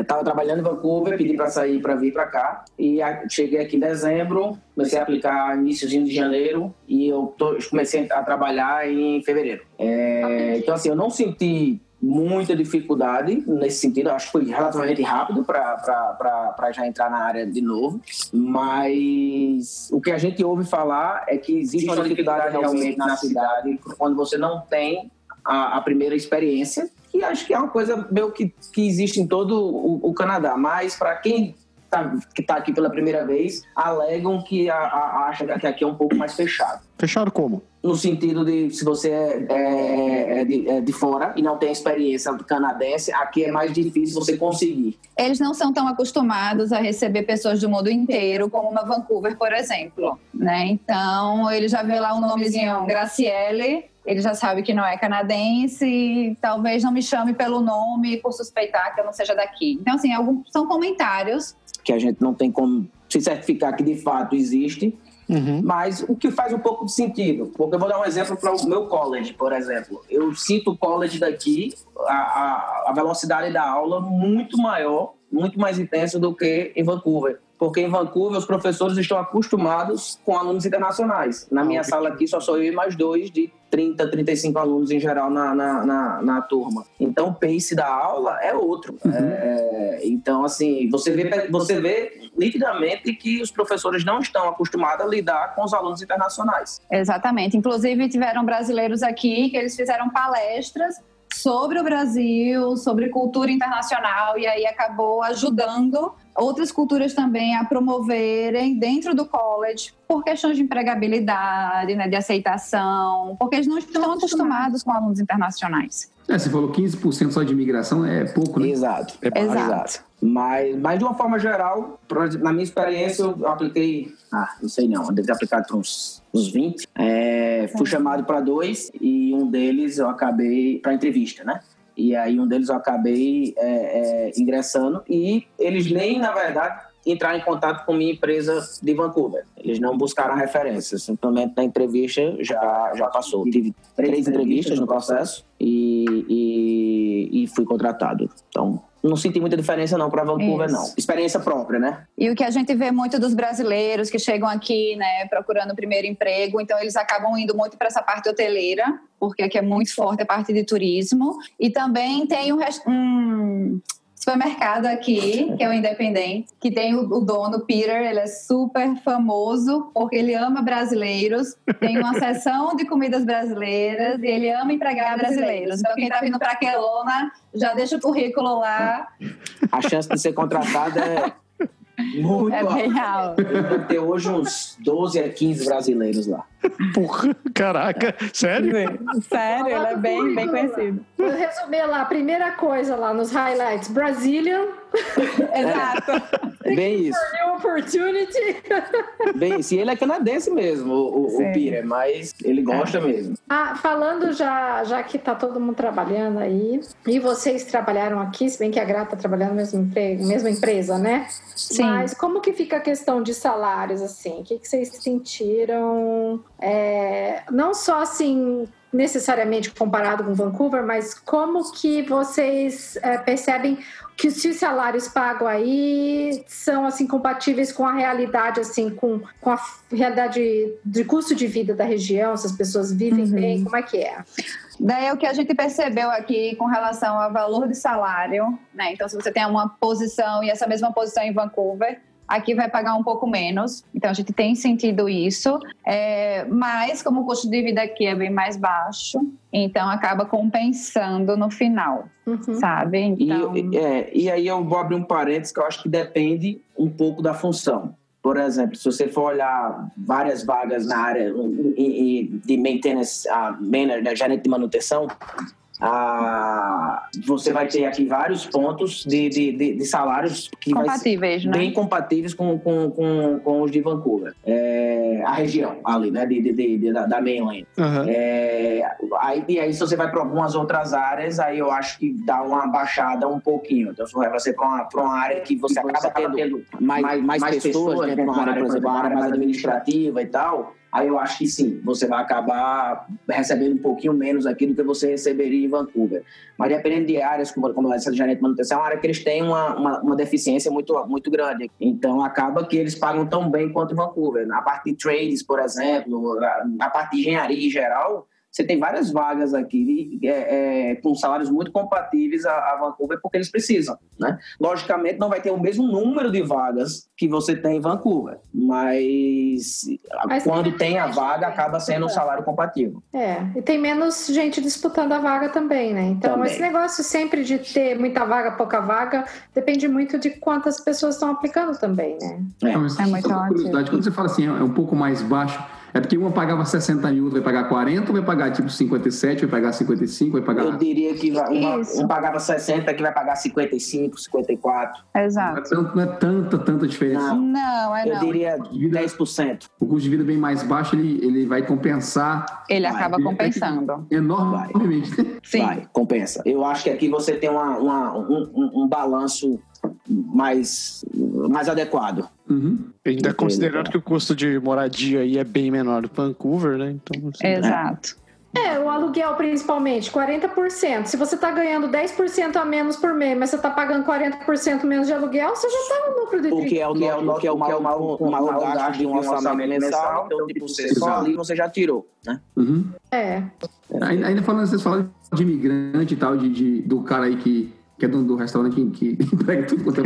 Estava é, trabalhando em Vancouver, pedi para sair para vir para cá e a, cheguei aqui em dezembro, comecei a aplicar iníciozinho de janeiro e eu tô, comecei a trabalhar em fevereiro. É, então assim, eu não senti muita dificuldade nesse sentido, acho que foi relativamente rápido para já entrar na área de novo, mas o que a gente ouve falar é que existe uma dificuldade realmente na cidade quando você não tem a, a primeira experiência que acho que é uma coisa meio que, que existe em todo o, o Canadá, mas para quem tá, que está aqui pela primeira vez, alegam que a, a, acha que aqui é um pouco mais fechado. Fechado como? No sentido de se você é, é, é, de, é, de, fora e não tem experiência canadense, aqui é mais difícil você conseguir. Eles não são tão acostumados a receber pessoas do mundo inteiro como uma Vancouver, por exemplo. Né? Então, ele já vê lá um nomezinho Graciele, ele já sabe que não é canadense e talvez não me chame pelo nome por suspeitar que eu não seja daqui. Então, assim, alguns, são comentários. Que a gente não tem como se certificar que de fato existe, uhum. mas o que faz um pouco de sentido. Porque eu vou dar um exemplo para o meu college, por exemplo. Eu sinto o college daqui, a, a, a velocidade da aula muito maior, muito mais intensa do que em Vancouver porque em Vancouver os professores estão acostumados com alunos internacionais. Na minha sala aqui só sou eu e mais dois de 30, 35 alunos em geral na, na, na, na turma. Então o pace da aula é outro. Uhum. É, então, assim, você vê, você vê nitidamente que os professores não estão acostumados a lidar com os alunos internacionais. Exatamente. Inclusive tiveram brasileiros aqui que eles fizeram palestras sobre o Brasil, sobre cultura internacional, e aí acabou ajudando outras culturas também a promoverem dentro do college por questões de empregabilidade, né, de aceitação, porque eles não estão acostumados com alunos internacionais. É, você falou 15% só de imigração, é pouco, né? Exato. É Exato. Exato. Mas, mas de uma forma geral, na minha experiência, eu apliquei, ah, não sei não, eu devo ter aplicado para uns, uns 20. É, fui chamado para dois e um deles eu acabei para entrevista, né? E aí um deles eu acabei é, é, ingressando e eles nem, na verdade, entraram em contato com minha empresa de Vancouver. Eles não buscaram referências. Simplesmente na entrevista já, já passou. Tive três entrevistas no processo e, e, e fui contratado. Então, não senti muita diferença não para Vancouver Isso. não. Experiência própria, né? E o que a gente vê muito dos brasileiros que chegam aqui, né, procurando o primeiro emprego, então eles acabam indo muito para essa parte hoteleira, porque aqui é muito forte a parte de turismo, e também tem um, um supermercado aqui, que é o Independente, que tem o, o, dono, Peter, ele é super famoso porque ele ama brasileiros, tem uma seção de comidas brasileiras e ele ama empregar brasileiros. Então, quem está vindo para Quelona, já deixa o currículo lá. A chance de ser contratado é Muito É alto. Deve ter hoje uns 12 a 15 brasileiros lá. Porra, caraca, sério? Sério, ele é bem, bem conhecido. Vou resumir lá, a primeira coisa lá nos highlights, Brazilian, Exato. É bem isso. New Opportunity. Bem isso. E ele é canadense mesmo, o, o, Peter, mas ele gosta mesmo. Ah, falando já, já que tá todo mundo trabalhando aí, e vocês trabalharam aqui, se bem que a Gra tá trabalhando na mesma, emprego, mesma empresa, né? Sim. Mas como que fica a questão de salários, assim? O que, que vocês sentiram? É, não só, assim, necessariamente comparado com Vancouver, mas como que vocês é, percebem que se os salários pagos aí são, assim, compatíveis com a realidade, assim, com, com a realidade de custo de vida da região, se as pessoas vivem Uhum. bem, como é que é? Daí o que a gente percebeu aqui com relação ao valor de salário, né? Então, se você tem uma posição e essa mesma posição em Vancouver, aqui vai pagar um pouco menos. Então, a gente tem sentido isso. É, mas, como o custo de vida aqui é bem mais baixo, então acaba compensando no final, Uhum. sabe? E, Então, é, e aí eu vou abrir um parênteses que eu acho que depende um pouco da função. Por exemplo, se você for olhar várias vagas na área e- e- de maintenance, a manager, né, gerente de manutenção, ah, você vai ter aqui vários pontos de, de, de, de salários que vai ser compatíveis, né? bem compatíveis com, com, com, com os de Vancouver. É, a região ali, né, de, de, de- de- da, da mainland. Aham. É, aí, e aí, se você vai para algumas outras áreas, aí eu acho que dá uma baixada um pouquinho. Então, se você para uma, pra uma área que você acaba tendo mais, mais, pessoas, né, uma área, por exemplo, uma área mais administrativa e tal, aí eu acho que sim, você vai acabar recebendo um pouquinho menos aqui do que você receberia em Vancouver. Mas dependendo de áreas, como, como de gerente de manutenção, é uma área que eles têm uma, uma, uma deficiência muito, muito grande. Então, acaba que eles pagam tão bem quanto Vancouver. Na parte de trades, por exemplo, na parte de engenharia em geral, você tem várias vagas aqui é, é, com salários muito compatíveis a, a, Vancouver porque eles precisam, né? Logicamente não vai ter o mesmo número de vagas que você tem em Vancouver, mas, mas quando tem a vaga acaba sendo um salário compatível. É, e tem menos gente disputando a vaga também, né? Então também. esse negócio sempre de ter muita vaga, pouca vaga, depende muito de quantas pessoas estão aplicando também, né? É, é muito curiosidade, quando você fala assim, é um pouco mais baixo, é porque uma pagava 60 mil, vai pagar 40, ou vai pagar tipo 57, vai pagar 55, vai pagar. Eu diria que vai, uma, um pagava 60, que vai pagar 55, 54. Exato. Não é, não é tanta, tanta diferença. Não, não é Eu não. diria 10%. O custo de vida bem mais baixo, ele, ele vai compensar. Ele vai, acaba compensando. Enormemente. Sim. Vai, compensa. Eu acho que aqui você tem uma, uma um, um, um balanço mais, mais adequado. Uhum. Ainda considerando que o custo de moradia aí é bem menor do que Vancouver, né? Então, assim, Exato. É, o aluguel principalmente, 40%. Se você está ganhando 10% a menos por mês, mas você está pagando 40% menos de aluguel, você já está no lucro é o que é o, que é o maior, maior, maior gasto de um orçamento mensal, então tipo, você só ali você já tirou, né? Uhum. É. Ainda, ainda falando, vocês falaram de imigrante e tal, de, de, do cara aí que que é dono do restaurante que, que emprega tudo quanto é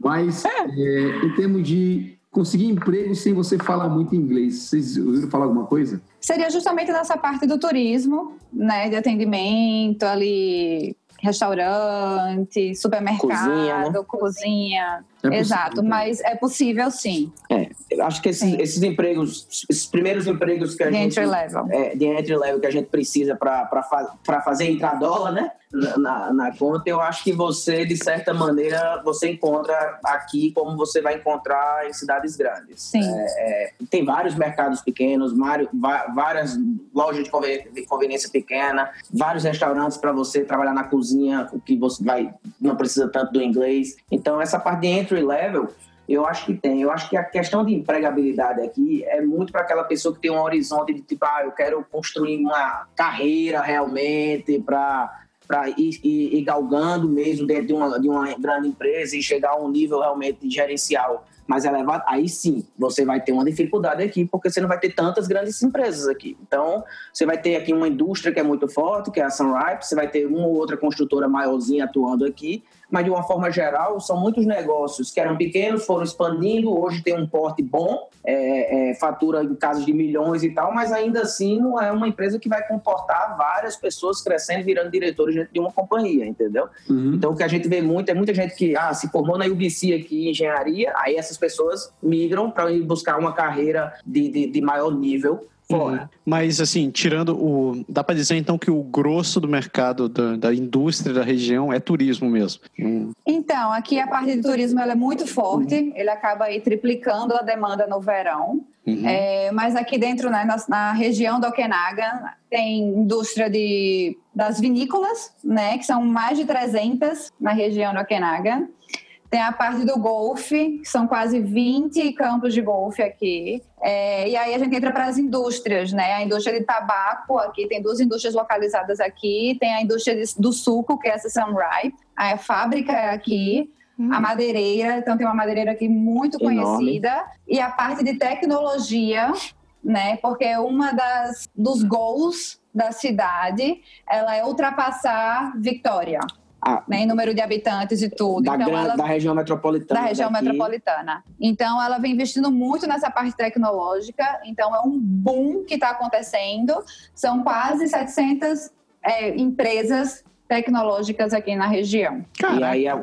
Mas, é, em termos de conseguir emprego sem você falar muito inglês, vocês ouviram falar alguma coisa? Seria justamente nessa parte do turismo, né? De atendimento ali, restaurante, supermercado, cozinha. Né? cozinha. É Exato, possível. mas é possível sim. É, eu acho que esses, esses, empregos, esses primeiros empregos que a de gente. Entry level. É, de entry level que a gente precisa para fazer entrar dólar, né? Na, na, conta, eu acho que você, de certa maneira, você encontra aqui como você vai encontrar em cidades grandes. Sim. É, é, tem vários mercados pequenos, várias lojas de conveniência pequena, vários restaurantes para você trabalhar na cozinha, que você vai não precisa tanto do inglês. Então, essa parte de entry level, eu acho que tem. Eu acho que a questão de empregabilidade aqui é muito para aquela pessoa que tem um horizonte de tipo, ah, eu quero construir uma carreira realmente para para ir, ir, ir, galgando mesmo dentro de uma, de uma grande empresa e chegar a um nível realmente gerencial mais elevado, aí sim você vai ter uma dificuldade aqui, porque você não vai ter tantas grandes empresas aqui. Então, você vai ter aqui uma indústria que é muito forte, que é a Sunripe, você vai ter uma ou outra construtora maiorzinha atuando aqui, mas de uma forma geral, são muitos negócios que eram pequenos, foram expandindo, hoje tem um porte bom, é, é, fatura em casos de milhões e tal, mas ainda assim não é uma empresa que vai comportar várias pessoas crescendo, virando diretores de uma companhia, entendeu? Uhum. Então o que a gente vê muito é muita gente que ah, se formou na UBC aqui em engenharia, aí essas pessoas migram para ir buscar uma carreira de, de, de maior nível fora. Mas, assim, tirando o. Dá para dizer então que o grosso do mercado da, da indústria da região é turismo mesmo? Hum. Então, aqui a parte de turismo ela é muito forte, uhum. ele acaba aí triplicando a demanda no verão. Uhum. É, mas aqui dentro, né, na, na, região do Okanagan, tem indústria de, das vinícolas, né, que são mais de 300 na região do Okanagan. Tem a parte do golfe, que são quase 20 campos de golfe aqui. É, e aí a gente entra para as indústrias, né? A indústria de tabaco, aqui tem duas indústrias localizadas aqui. Tem a indústria de, do suco, que é essa Sunripe. A fábrica é aqui. Hum. A madeireira, então tem uma madeireira aqui muito conhecida. Enorme. E a parte de tecnologia, né? Porque uma das dos goals da cidade, ela é ultrapassar Victoria a, né, em número de habitantes e tudo. Da, então, gran, ela, da região metropolitana. Da região daqui. metropolitana. Então, ela vem investindo muito nessa parte tecnológica. Então, é um boom que está acontecendo. São quase 700 é, empresas tecnológicas aqui na região. E aí, é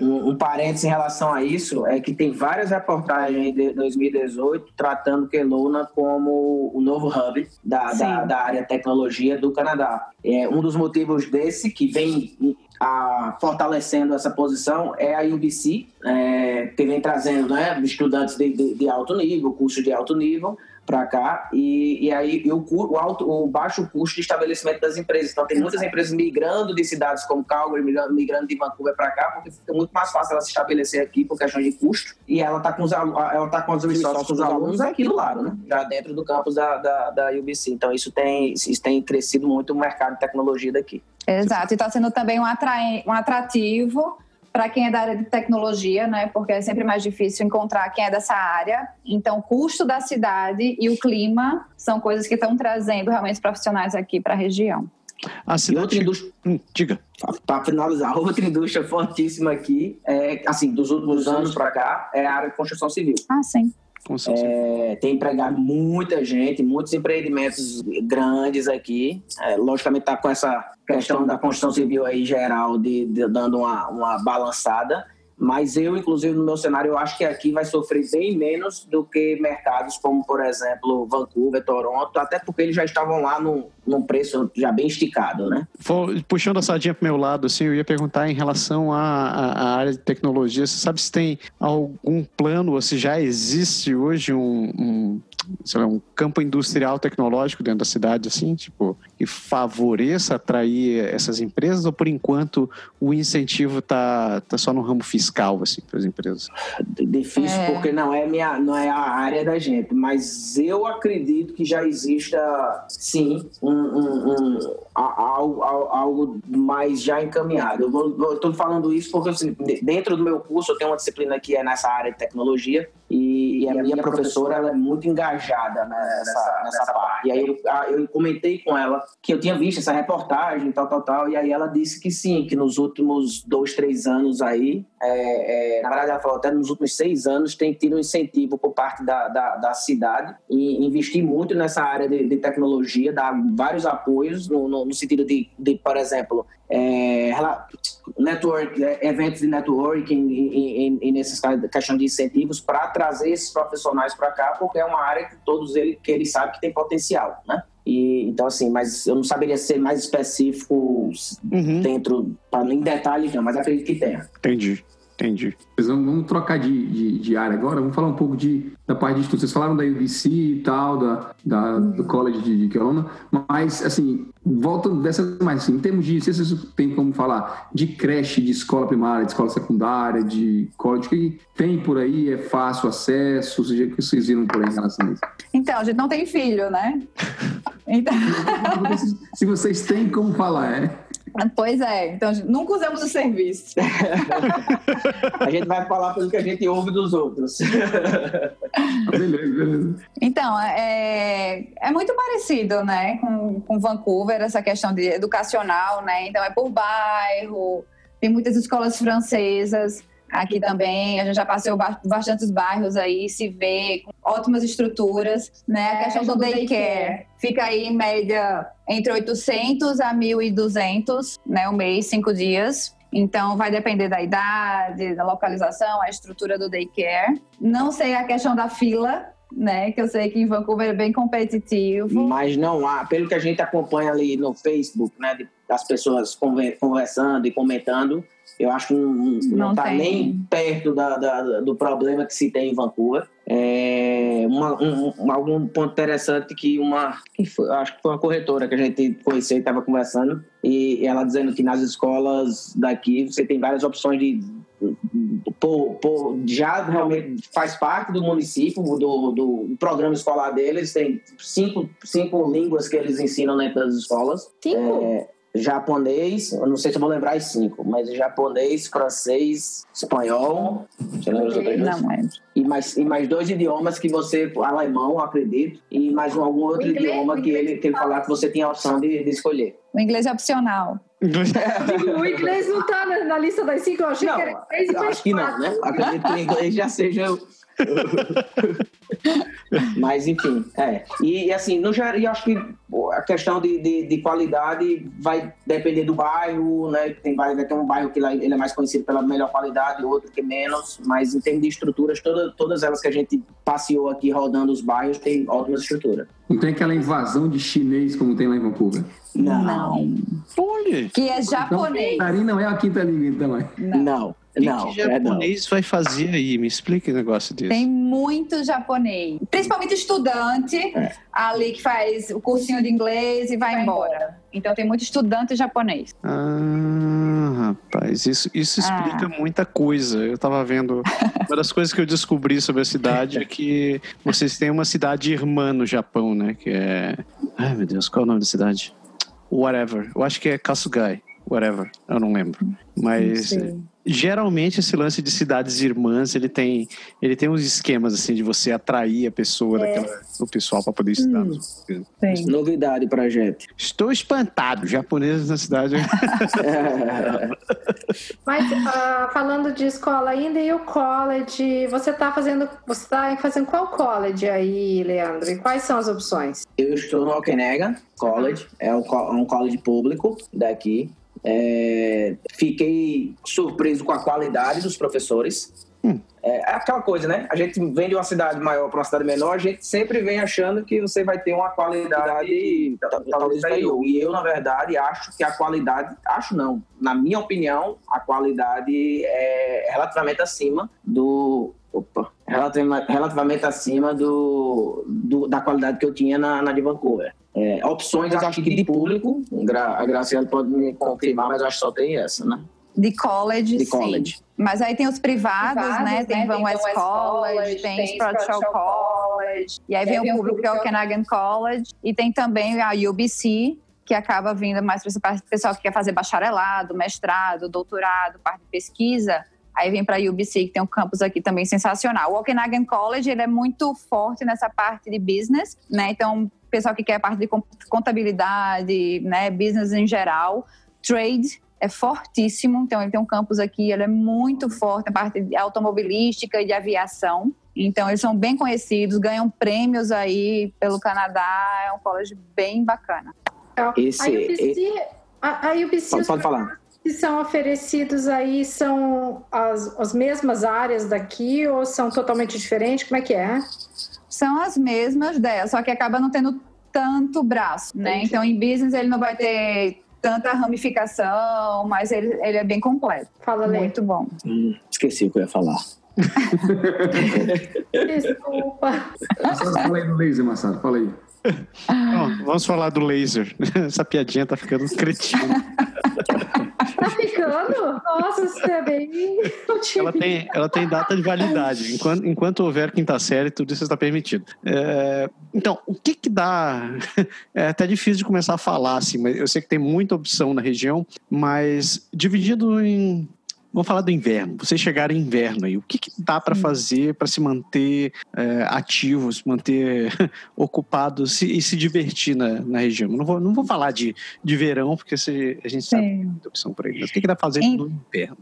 um, um parênteses em relação a isso é que tem várias reportagens de 2018 tratando Kelowna como o novo hub da, da, da, área tecnologia do Canadá. É, um dos motivos desse, que vem a, fortalecendo essa posição é a UBC, é, que vem trazendo né, estudantes de, de, de alto nível, curso de alto nível, para cá e, e aí e o, o, alto, o baixo custo de estabelecimento das empresas. Então, tem muitas empresas migrando de cidades como Calgary, migrando, de Vancouver para cá, porque fica muito mais fácil ela se estabelecer aqui por questão de custo. E ela está com os, ela tá com os, com os alunos aqui do lado, né? já dentro do campus da, da, da UBC. Então, isso tem, isso tem crescido muito o mercado de tecnologia daqui. Exato, e está sendo também um, atrai, um atrativo para quem é da área de tecnologia, né? Porque é sempre mais difícil encontrar quem é dessa área. Então, o custo da cidade e o clima são coisas que estão trazendo realmente profissionais aqui para a região. A cidade... outra indústria... Hum, diga. Para finalizar, outra indústria fortíssima aqui, é, assim, dos últimos anos para cá, é a área de construção civil. Ah, sim. É, tem empregado muita gente, muitos empreendimentos grandes aqui. É, logicamente está com essa questão da construção civil aí geral de, de dando uma, uma balançada. Mas eu, inclusive, no meu cenário, eu acho que aqui vai sofrer bem menos do que mercados como, por exemplo, Vancouver, Toronto, até porque eles já estavam lá num, num preço já bem esticado, né? Puxando a sardinha para o meu lado, assim, eu ia perguntar em relação à, à, área de tecnologia, você sabe se tem algum plano, ou se já existe hoje um, um sei lá, um campo industrial tecnológico dentro da cidade, assim, tipo, que favoreça atrair essas empresas, ou por enquanto o incentivo está tá só no ramo fiscal, assim, para as empresas? Difícil, é. porque não é, minha, não é a área da gente, mas eu acredito que já exista, sim, um, um, um algo, algo mais já encaminhado. Eu estou falando isso porque, assim, dentro do meu curso, eu tenho uma disciplina que é nessa área de tecnologia, e, e a minha professora ela é muito engajada nessa, nessa parte. E aí eu, eu comentei com ela que eu tinha visto essa reportagem, tal, tal, tal, e aí ela disse que sim, que nos últimos dois, três anos aí, é, é, na verdade ela falou até nos últimos seis anos, tem tido um incentivo por parte da, da, da cidade e investir muito nessa área de, de tecnologia, dar vários apoios no, no, no sentido de, de, por exemplo, é, network, é, eventos de networking e, e, e nesses questão de incentivos para trazer esses profissionais para cá, porque é uma área que todos eles que ele sabe que tem potencial, né? E, então, assim, mas eu não saberia ser mais específico uhum. dentro, para em detalhes não, mas acredito que tenha. Entendi. Entendi. Vamos trocar de, de, de, área agora, vamos falar um pouco de, da parte de estudo. Vocês falaram da UBC e tal, da, da do College de, de Kelowna, mas, assim, voltando dessa mais, assim, em termos de, se vocês têm como falar, de creche, de escola primária, de escola secundária, de college, o que tem por aí? É fácil acesso? Ou seja, o que vocês viram por aí em relação a isso? Então, a gente não tem filho, né? Então... se vocês têm como falar, é... Pois é, então nunca usamos o serviço. a gente vai falar pelo que a gente ouve dos outros. beleza, beleza. Então, é, é muito parecido, né, com, com Vancouver, essa questão de educacional, né? Então é por bairro, Tem muitas escolas francesas aqui também. A gente já passou bastantes bairros aí, se vê com ótimas estruturas, né? A questão do daycare fica aí em média entre 800 a 1.200, né? O mês, cinco dias. Então, vai depender da idade, da localização, a estrutura do daycare. Não sei a questão da fila, né? Que eu sei que em Vancouver é bem competitivo. Mas não há, pelo que a gente acompanha ali no Facebook, né? Das pessoas conversando e comentando, eu acho que não está nem perto da, da, do problema que se tem em Vancouver. É uma, um, algum ponto interessante que uma, foi, acho que foi uma corretora que a gente conheceu e estava conversando, e ela dizendo que nas escolas daqui você tem várias opções de por, por, já realmente faz parte do município, do, do programa escolar deles, tem cinco, cinco línguas que eles ensinam dentro das escolas. Cinco? É, japonês, eu não sei se eu vou lembrar as cinco, mas japonês, francês, espanhol, você lembra os outros Não lembro. E mais, e mais dois idiomas que você, alemão, acredito, e mais algum outro inglês, idioma que ele, que ele falar que você tem a opção de, de escolher. O inglês é opcional. o inglês não está na, na, lista das cinco, eu achei não, que era inglês Acho que não, né? Acredito que o inglês já seja Mas, enfim, é. E, assim, no geral, eu acho que a questão de, de, de, qualidade vai depender do bairro, né? Tem bairro, vai ter um bairro que ele é mais conhecido pela melhor qualidade, outro que menos, mas em termos de estruturas, toda, todas elas que a gente passeou aqui rodando os bairros tem ótimas estruturas. Não tem aquela invasão de chinês como tem lá em Vancouver? Não. não. Olha! Que é japonês. Então, não é a quinta língua, então. É. Não. não. O que, que japonês é vai fazer aí? Me explica o negócio desse. Tem muito japonês. Principalmente estudante é. ali que faz o cursinho de inglês e vai, vai embora. embora. Então tem muito estudante japonês. Ah, rapaz, isso, isso explica ah. muita coisa. Eu tava vendo. Uma das coisas que eu descobri sobre a cidade é que vocês têm uma cidade irmã no Japão, né? Que é. Ai, meu Deus, qual é o nome da cidade? Whatever. Eu acho que é Kasugai. Whatever. Eu não lembro. Mas geralmente esse lance de cidades irmãs ele tem ele tem uns esquemas assim de você atrair a pessoa é. daquela, o pessoal para poder estudar. Hum, novidade para gente. Estou espantado japoneses na cidade. Mas uh, falando de escola ainda e o college? Você está fazendo você está fazendo qual college aí Leandro? E quais são as opções? Eu estou no Okanagan College. É um, um college público daqui é, fiquei surpreso com a qualidade dos professores. Hum. É, é, aquela coisa, né? A gente vem de uma cidade maior para uma cidade menor, a gente sempre vem achando que você vai ter uma qualidade talvez inferior. E eu, na verdade, acho que a qualidade, acho não, na minha opinião, a qualidade é relativamente acima do. Opa, relativamente acima do, do da qualidade que eu tinha na, na de Vancouver. É, opções, acho que de público, a Graciela pode me confirmar, mas acho que só tem essa, né? De college, de college. Sim. Mas aí tem os privados, privados né? Tem, né? Van West, College, College, tem Spratt College, e aí, vem o público que é o Okanagan College, e tem também a UBC, que acaba vindo mais para o pessoal que quer fazer bacharelado, mestrado, doutorado, parte de pesquisa, Aí vem para a UBC, que tem um campus aqui também sensacional. O Okanagan College, ele é muito forte nessa parte de business, né? Então, pessoal que quer a parte de contabilidade, né, business em geral, trade é fortíssimo, então ele tem um campus aqui, ele é muito forte na parte de automobilística e de aviação. Então eles são bem conhecidos, ganham prêmios aí pelo Canadá, é um college bem bacana. Esse, a UBC, a, a UBC pode, pode falar que são oferecidos aí são as, as mesmas áreas daqui ou são totalmente diferentes? Como é que é? São as mesmas delas, só que acaba não tendo tanto braço, né? Então, em business ele não vai ter tanta ramificação, mas ele, ele é bem completo. Fala, Lê. Muito bom. Hum, esqueci o que eu ia falar. Desculpa. Fala aí no laser, Massado, fala aí. Bom, vamos falar do laser. Essa piadinha tá ficando cretina. Tá ficando? Nossa, você é bem. Ela tem, ela tem data de validade. Enquanto, enquanto houver quinta série, tudo isso está permitido. É, então, o que que dá? É até difícil de começar a falar, assim, mas eu sei que tem muita opção na região, mas dividido em vamos falar do inverno. Vocês chegaram em inverno aí. O que, que dá para fazer para se manter é, ativos, manter ocupados e, e, se divertir na, na região? Não vou, não vou falar de, de verão, porque se, a gente sabe que tem muita opção por aí. Mas o que, que dá para fazer em... no inverno?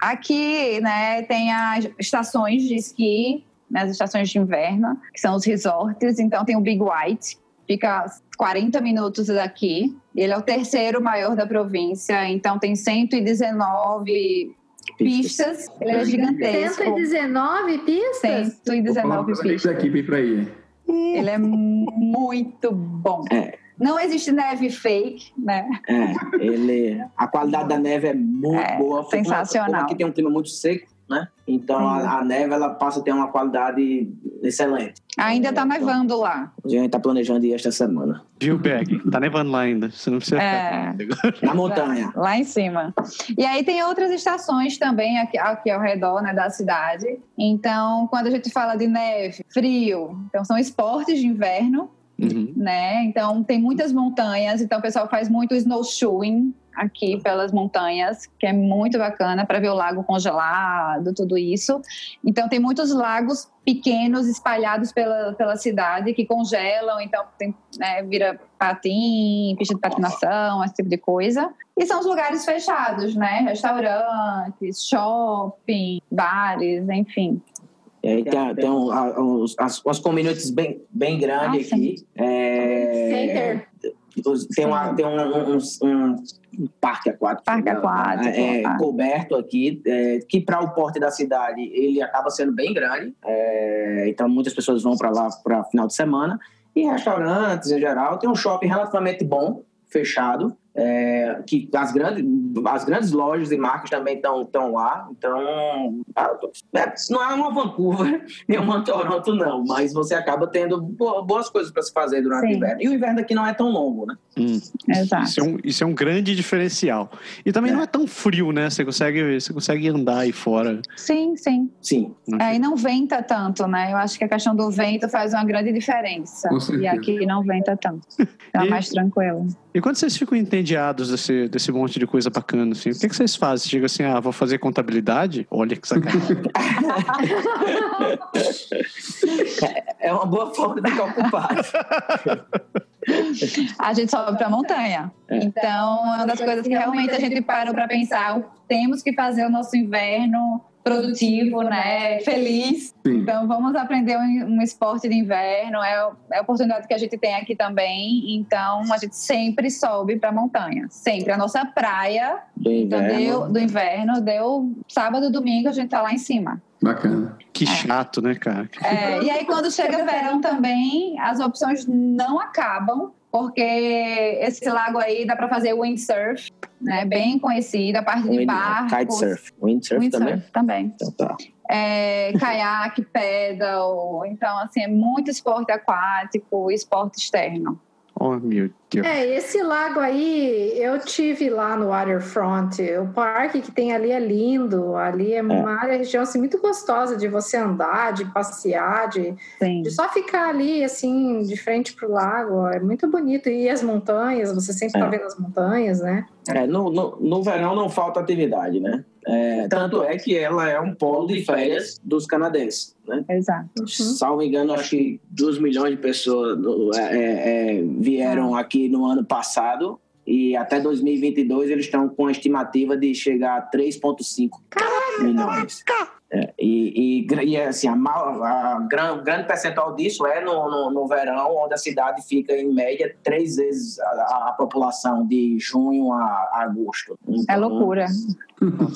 Aqui, né, tem as estações de esqui, né, as estações de inverno, que são os resorts. Então, tem o Big White, fica 40 minutos daqui. Ele é o terceiro maior da província, então tem 119 pistas. Ele é gigantesco. 119 pistas? 119 pistas. Aqui para ir. Ele é muito bom. É. Não existe neve fake, né? É, ele, a qualidade da neve é muito É, boa. sensacional. Aqui tem um clima muito seco, né? Então a, a neve ela passa a ter uma qualidade excelente. Ainda tá nevando lá. A gente está planejando ir esta semana. Viu, Berg? Tá nevando lá ainda. Você não precisa É. ficar. Na montanha. Lá em cima. E aí tem outras estações também aqui, aqui ao redor né, da cidade. Então, quando a gente fala de neve, frio, então são esportes de inverno, Uhum. né? Então tem muitas montanhas, então o pessoal faz muito snowshoeing aqui pelas montanhas, que é muito bacana para ver o lago congelado, tudo isso. Então tem muitos lagos pequenos espalhados pela, pela cidade que congelam, então tem, né, vira patim, pista de patinação, esse tipo de coisa. E são os lugares fechados, né? Restaurantes, shopping, bares, enfim. E aí tem, tem um, a- uns- as, umas communities bem, bem grandes aqui. É, os- tem uma, tem um, um- um- parque aquático. Parque né, aquático, é, ah. coberto aqui, é, que para o porte da cidade ele acaba sendo bem grande. É, então muitas pessoas vão para lá para final de semana. E restaurantes em geral. Tem um shopping relativamente bom, fechado. É, que as grandes, as grandes lojas e marcas também estão lá. Então, ah, é, não é uma Vancouver nem uma Toronto, não, mas você acaba tendo bo- boas coisas para se fazer durante Sim. o inverno. E o inverno aqui não é tão longo, né? Hum. Exato. Isso é, um, isso é um grande diferencial. E também É. não é tão frio, né? Você consegue, você consegue andar aí fora. Sim, sim. Sim. É, e não venta tanto, né? Eu acho que a questão do vento faz uma grande diferença. E aqui não venta tanto. Tá E- mais tranquilo. E quando vocês ficam entediados desse, desse monte de coisa bacana, assim, o que, que vocês fazem? Chega assim, ah, vou fazer contabilidade? Olha que sacanagem. É uma boa forma de ficar ocupado. A gente sobe pra montanha. É. Então, é uma das coisas que realmente a gente parou para pensar. Temos que fazer o nosso inverno produtivo, né? Feliz. Sim. Então, vamos aprender um, um esporte de inverno. É, é a oportunidade que a gente tem aqui também. Então, a gente sempre sobe para montanha. Sempre. A nossa praia Do então, inverno. deu, do inverno deu sábado, domingo, a gente tá lá em cima. Bacana. que chato, né, cara? É, e aí, quando chega verão também, as opções não acabam, porque esse lago aí dá para fazer windsurf, né? Bem conhecido, a parte de barcos. Kitesurf. Windsurf Windsurf também? também. Então tá. É, caiaque, pedal. Então, assim, é muito esporte aquático, esporte externo. Oh, meu Deus. É, esse lago aí, eu tive lá no Waterfront. O parque que tem ali é lindo. Ali é uma área, região assim, muito gostosa de você andar, de passear, de, de só ficar ali, assim, de frente pro lago. É muito bonito. E as montanhas, você sempre tá É. vendo as montanhas, né? É, no, no, no verão não falta atividade, né? É, tanto é que ela é um polo de férias dos canadenses, né? Exato. Uhum. Salvo engano, acho que 2 milhões de pessoas é, é, é, vieram aqui no ano passado e até 2022 eles estão com a estimativa de chegar a 3,5 milhões. É, e, e, gra- e, assim, a, mal- a gran- grande percentual disso é no, no, no verão, onde a cidade fica em média três vezes a, a população de junho a, a agosto. É Então, loucura.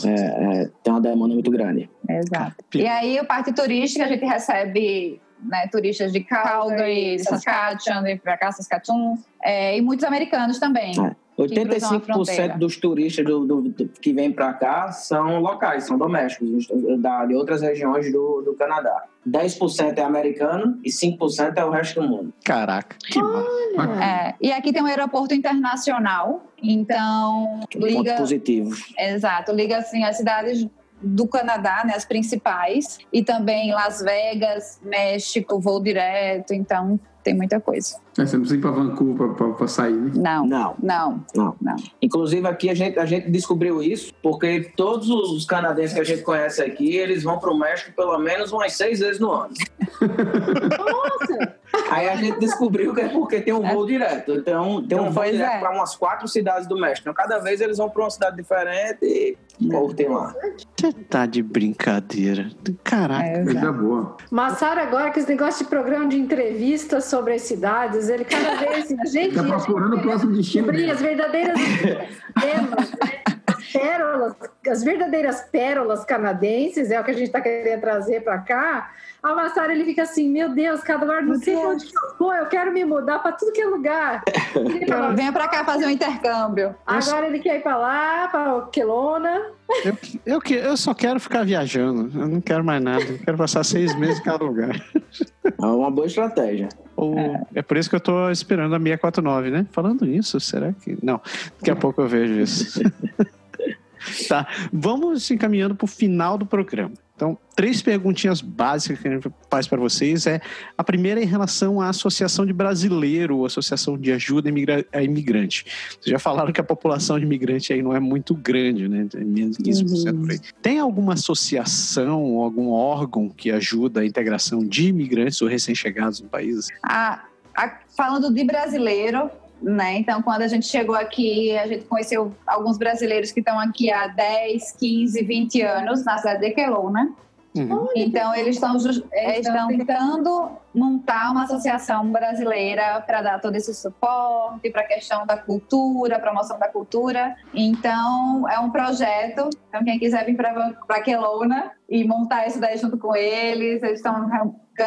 é, é, tem uma demanda muito grande. Exato. E aí, a parte turística, a gente recebe né, turistas de Calgary, de Saskatchewan, cá, Saskatchewan, é, e muitos americanos também. É. cruzam a fronteira. 85% dos turistas do, do- do- que vêm para cá são locais, são domésticos, da, de outras regiões do, do Canadá. 10% é americano e 5% é o resto do mundo. Caraca, que massa. É, e aqui tem um aeroporto internacional, então Ponto liga, positivo. exato, liga assim as cidades do Canadá, né, as principais, e também Las Vegas, México, voo direto, então tem muita coisa. É, você não precisa ir para Vancouver para sair, né? Não, Não. não, Não. não. Inclusive aqui a gente, a gente descobriu isso porque todos os canadenses que a gente conhece aqui, eles vão para o México pelo menos umas seis vezes no ano. Nossa! Aí a gente descobriu que é porque tem um voo direto. Então tem um voo Pois direto é. para umas quatro cidades do México. Então cada vez eles vão para uma cidade diferente e voltem lá. Você tá de brincadeira. Caraca. É, Coisa boa. Massaro, agora com esse negócio de programa de entrevistas sobre as cidades, ele cada vez a gente Tá procurando o próximo destino descobrir as verdadeiras gemas, né? As pérolas, as verdadeiras pérolas canadenses, é o que a gente está querendo trazer para cá. A Massaro, ele fica assim, meu Deus, cada lugar, não sei onde que eu vou, eu quero me mudar para tudo que é lugar. Fala, Venha pra cá fazer um intercâmbio. Agora ele quer ir para lá, para Quelona. Eu, eu, que- eu só quero ficar viajando. Eu não quero mais nada. Eu quero passar seis meses em cada lugar. É uma boa estratégia. Ou, é. por isso que eu tô esperando a 649, né? Falando nisso, será que. Não, daqui a pouco eu vejo isso. tá, vamos encaminhando para o final do programa. Então, três perguntinhas básicas que a gente faz para vocês é a primeira é em relação à Associação de Brasileiro, ou Associação de Ajuda a Imigrante. Vocês já falaram que a população de imigrante aí não é muito grande, né? É menos de 15% por aí. Tem alguma associação ou algum órgão que ajuda a integração de imigrantes ou recém-chegados no país? A- a- falando de brasileiro, né? Então, quando a gente chegou aqui, a gente conheceu alguns brasileiros que estão aqui há 10, 15, 20 anos na cidade de Kelowna. Uhum. Então, eles estão, eh, estão tentando montar uma associação brasileira para dar todo esse suporte para a questão da cultura, promoção da cultura. Então, é um projeto. Então, quem quiser vir para Kelowna e montar isso daí junto com eles, eles estão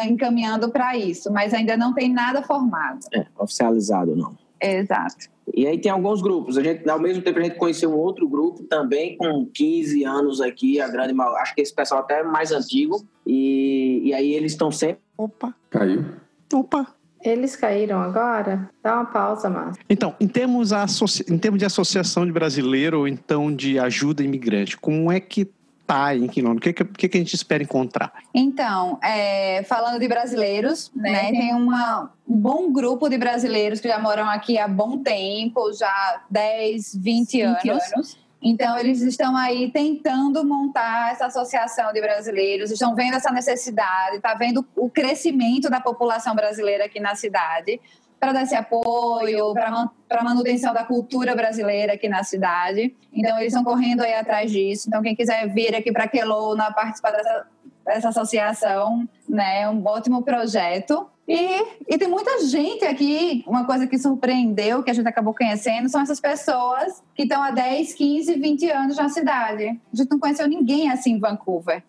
encaminhando para isso, mas ainda não tem nada formado. É, oficializado não. Exato. E aí tem alguns grupos. A gente, ao mesmo tempo, a gente conheceu um outro grupo também com 15 anos aqui, a grande acho que esse pessoal até é mais antigo. E, e aí eles estão sempre. Opa, Caiu. opa. Eles caíram agora? Dá uma pausa, Márcio. Então, em termos, associ- em termos de associação de brasileiro ou então de ajuda imigrante, como é que tá em Quilômetro? O que, que, o que a gente espera encontrar? Então, é, falando de brasileiros, né, tem uma, um bom grupo de brasileiros que já moram aqui há bom tempo, já 10, 20, anos. Então, eles estão aí tentando montar essa associação de brasileiros, estão vendo essa necessidade, está vendo o crescimento da população brasileira aqui na cidade, para dar esse apoio, para a manutenção da cultura brasileira aqui na cidade. Então, eles estão correndo aí atrás disso. Então, quem quiser vir aqui para Quelona participar dessa, dessa associação, né, é um ótimo projeto. E, e tem muita gente aqui, uma coisa que surpreendeu, que a gente acabou conhecendo, são essas pessoas que estão há 10, 15, 20 anos na cidade. A gente não conheceu ninguém assim em Vancouver.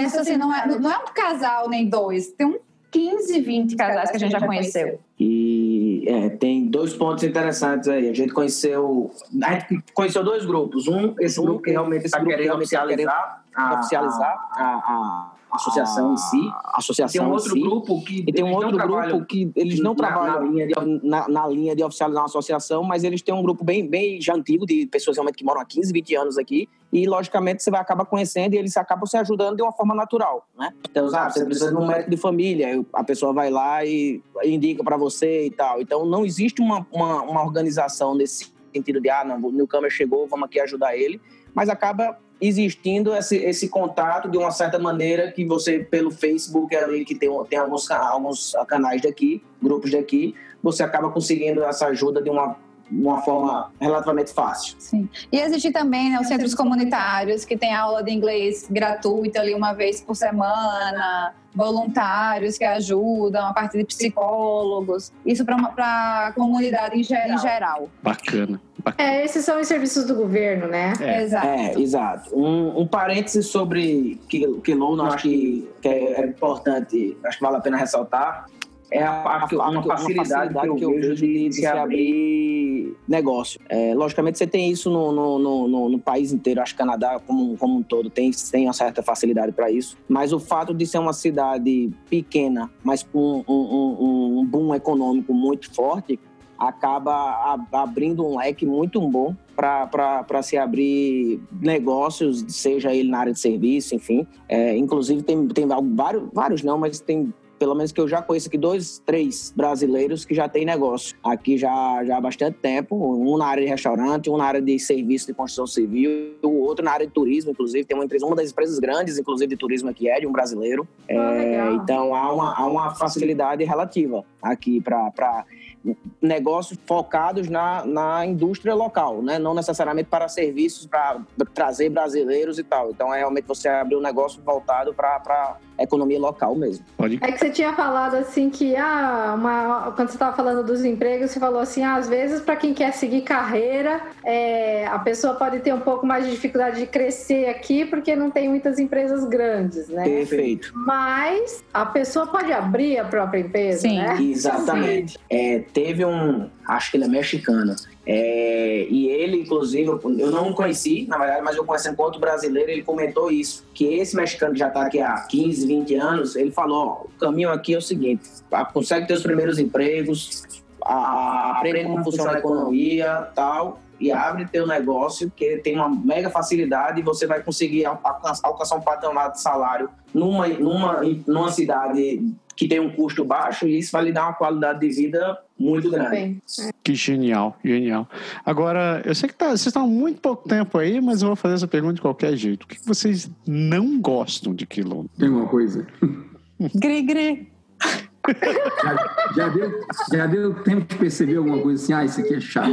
e isso assim, não é, não é um casal nem dois, tem um 15, 20 casais que a gente já conheceu. E é, tem dois pontos interessantes aí. A gente conheceu. A gente conheceu dois grupos. Um, esse grupo que realmente está que querendo tá oficializar, a, oficializar a, a- a associação em si. a associação Tem um outro si. grupo que. E tem um outro grupo que eles não na- na trabalham linha de- na, na linha de oficializar uma associação, mas eles têm um grupo bem, bem já antigo, de pessoas realmente que moram há 15, 20 anos aqui, e logicamente você vai acabar conhecendo e eles acabam se ajudando de uma forma natural, né? Então, sabe, você precisa de um médico de família, a pessoa vai lá e indica para você e tal. Então, não existe uma, uma, uma organização nesse sentido de, ah, não, o newcomer chegou, vamos aqui ajudar ele, mas acaba existindo esse, esse contato de uma certa maneira que você, pelo Facebook ali, que tem, tem alguns, alguns canais daqui, grupos daqui, você acaba conseguindo essa ajuda de uma, uma forma relativamente fácil. Sim. E existe também né, os centros comunitários que tem aula de inglês gratuita ali uma vez por semana, voluntários que ajudam, a parte de psicólogos, isso para a comunidade em, ge- em geral. Bacana. É, esses são os serviços do governo, né? É. Exato. É, exato. Um, um parêntese sobre que Quilon, acho que, que é, é importante, acho que vale a pena ressaltar, é a, a- uma facilidade que eu vejo de, de se abrir negócio. É, logicamente, você tem isso no, no, no, no- no país inteiro, acho que Canadá como, como um todo tem, tem uma certa facilidade para isso, mas o fato de ser uma cidade pequena, mas com um, um, um- um boom econômico muito forte, acaba abrindo um leque muito bom para se abrir negócios, seja ele na área de serviço, enfim. É, inclusive, tem, tem vários, vários não, mas tem pelo menos que eu já conheço aqui, dois, três brasileiros que já têm negócio aqui já, já há bastante tempo. Um na área de restaurante, um na área de serviço de construção civil, o outro na área de turismo, inclusive. Tem uma empresa, uma das empresas grandes, inclusive, de turismo aqui é de um brasileiro. Ah, é, então, há uma, há uma facilidade relativa aqui para negócios focados na, na indústria local, né? não necessariamente para serviços, para trazer brasileiros e tal. Então, é realmente você abrir um negócio voltado para a economia local mesmo. Pode. É que você tinha falado assim que, ah, uma, quando você estava falando dos empregos, você falou assim, ah, às vezes para quem quer seguir carreira, é, a pessoa pode ter um pouco mais de dificuldade de crescer aqui porque não tem muitas empresas grandes, né? Perfeito. Mas a pessoa pode abrir a própria empresa, Sim, né? Exatamente. É, teve um, acho que ele é mexicano, é, e ele, inclusive, eu não conheci, na verdade, mas eu conheci enquanto brasileiro, ele comentou isso, que esse mexicano que já está aqui há 15, 20 anos, ele falou, ó, o caminho aqui é o seguinte, consegue ter os primeiros empregos, aprende como funciona a economia tal, e abre teu negócio, que tem uma mega facilidade e você vai conseguir alcançar um patamar de salário numa, numa, numa cidade que tem um custo baixo e isso vai lhe dar uma qualidade de vida muito grande. Que genial, genial. Agora, eu sei que tá, vocês estão há muito pouco tempo aí, mas eu vou fazer essa pergunta de qualquer jeito. O que vocês não gostam de quilômetro? Tem uma coisa. Gri, gri. Já, já, deu, já deu tempo de perceber alguma coisa assim? Ah, isso aqui é chato.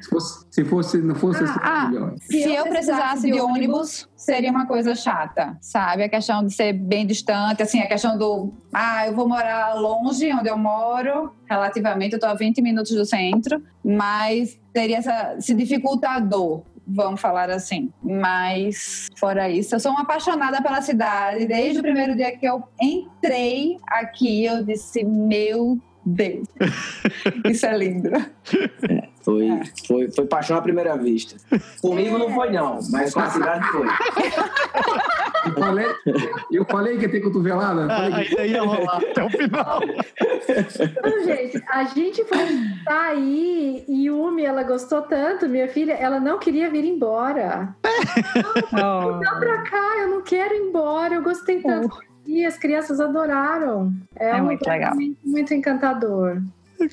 Se, fosse, se fosse, não fosse assim, ah, ah, Se eu precisasse de ônibus, seria uma coisa chata, sabe? A questão de ser bem distante, assim, a questão do. Ah, eu vou morar longe onde eu moro, relativamente, eu estou a 20 minutos do centro, mas teria essa, se dificultador vamos falar assim. Mas, fora isso, eu sou uma apaixonada pela cidade. Desde o primeiro dia que eu entrei aqui, eu disse: Meu Deus, isso é lindo. É. Foi, é. foi, foi paixão à primeira vista. Comigo não foi, não, mas com a cidade foi. Eu falei, eu falei que ia ter cotovelada. Ah, que... ia rolar até o final. Então, gente, a gente foi aí e Yumi, ela gostou tanto, minha filha, ela não queria vir embora. Não, oh. pra cá, eu não quero ir embora, eu gostei tanto. Oh. E as crianças adoraram. É, é muito legal. Muito encantador.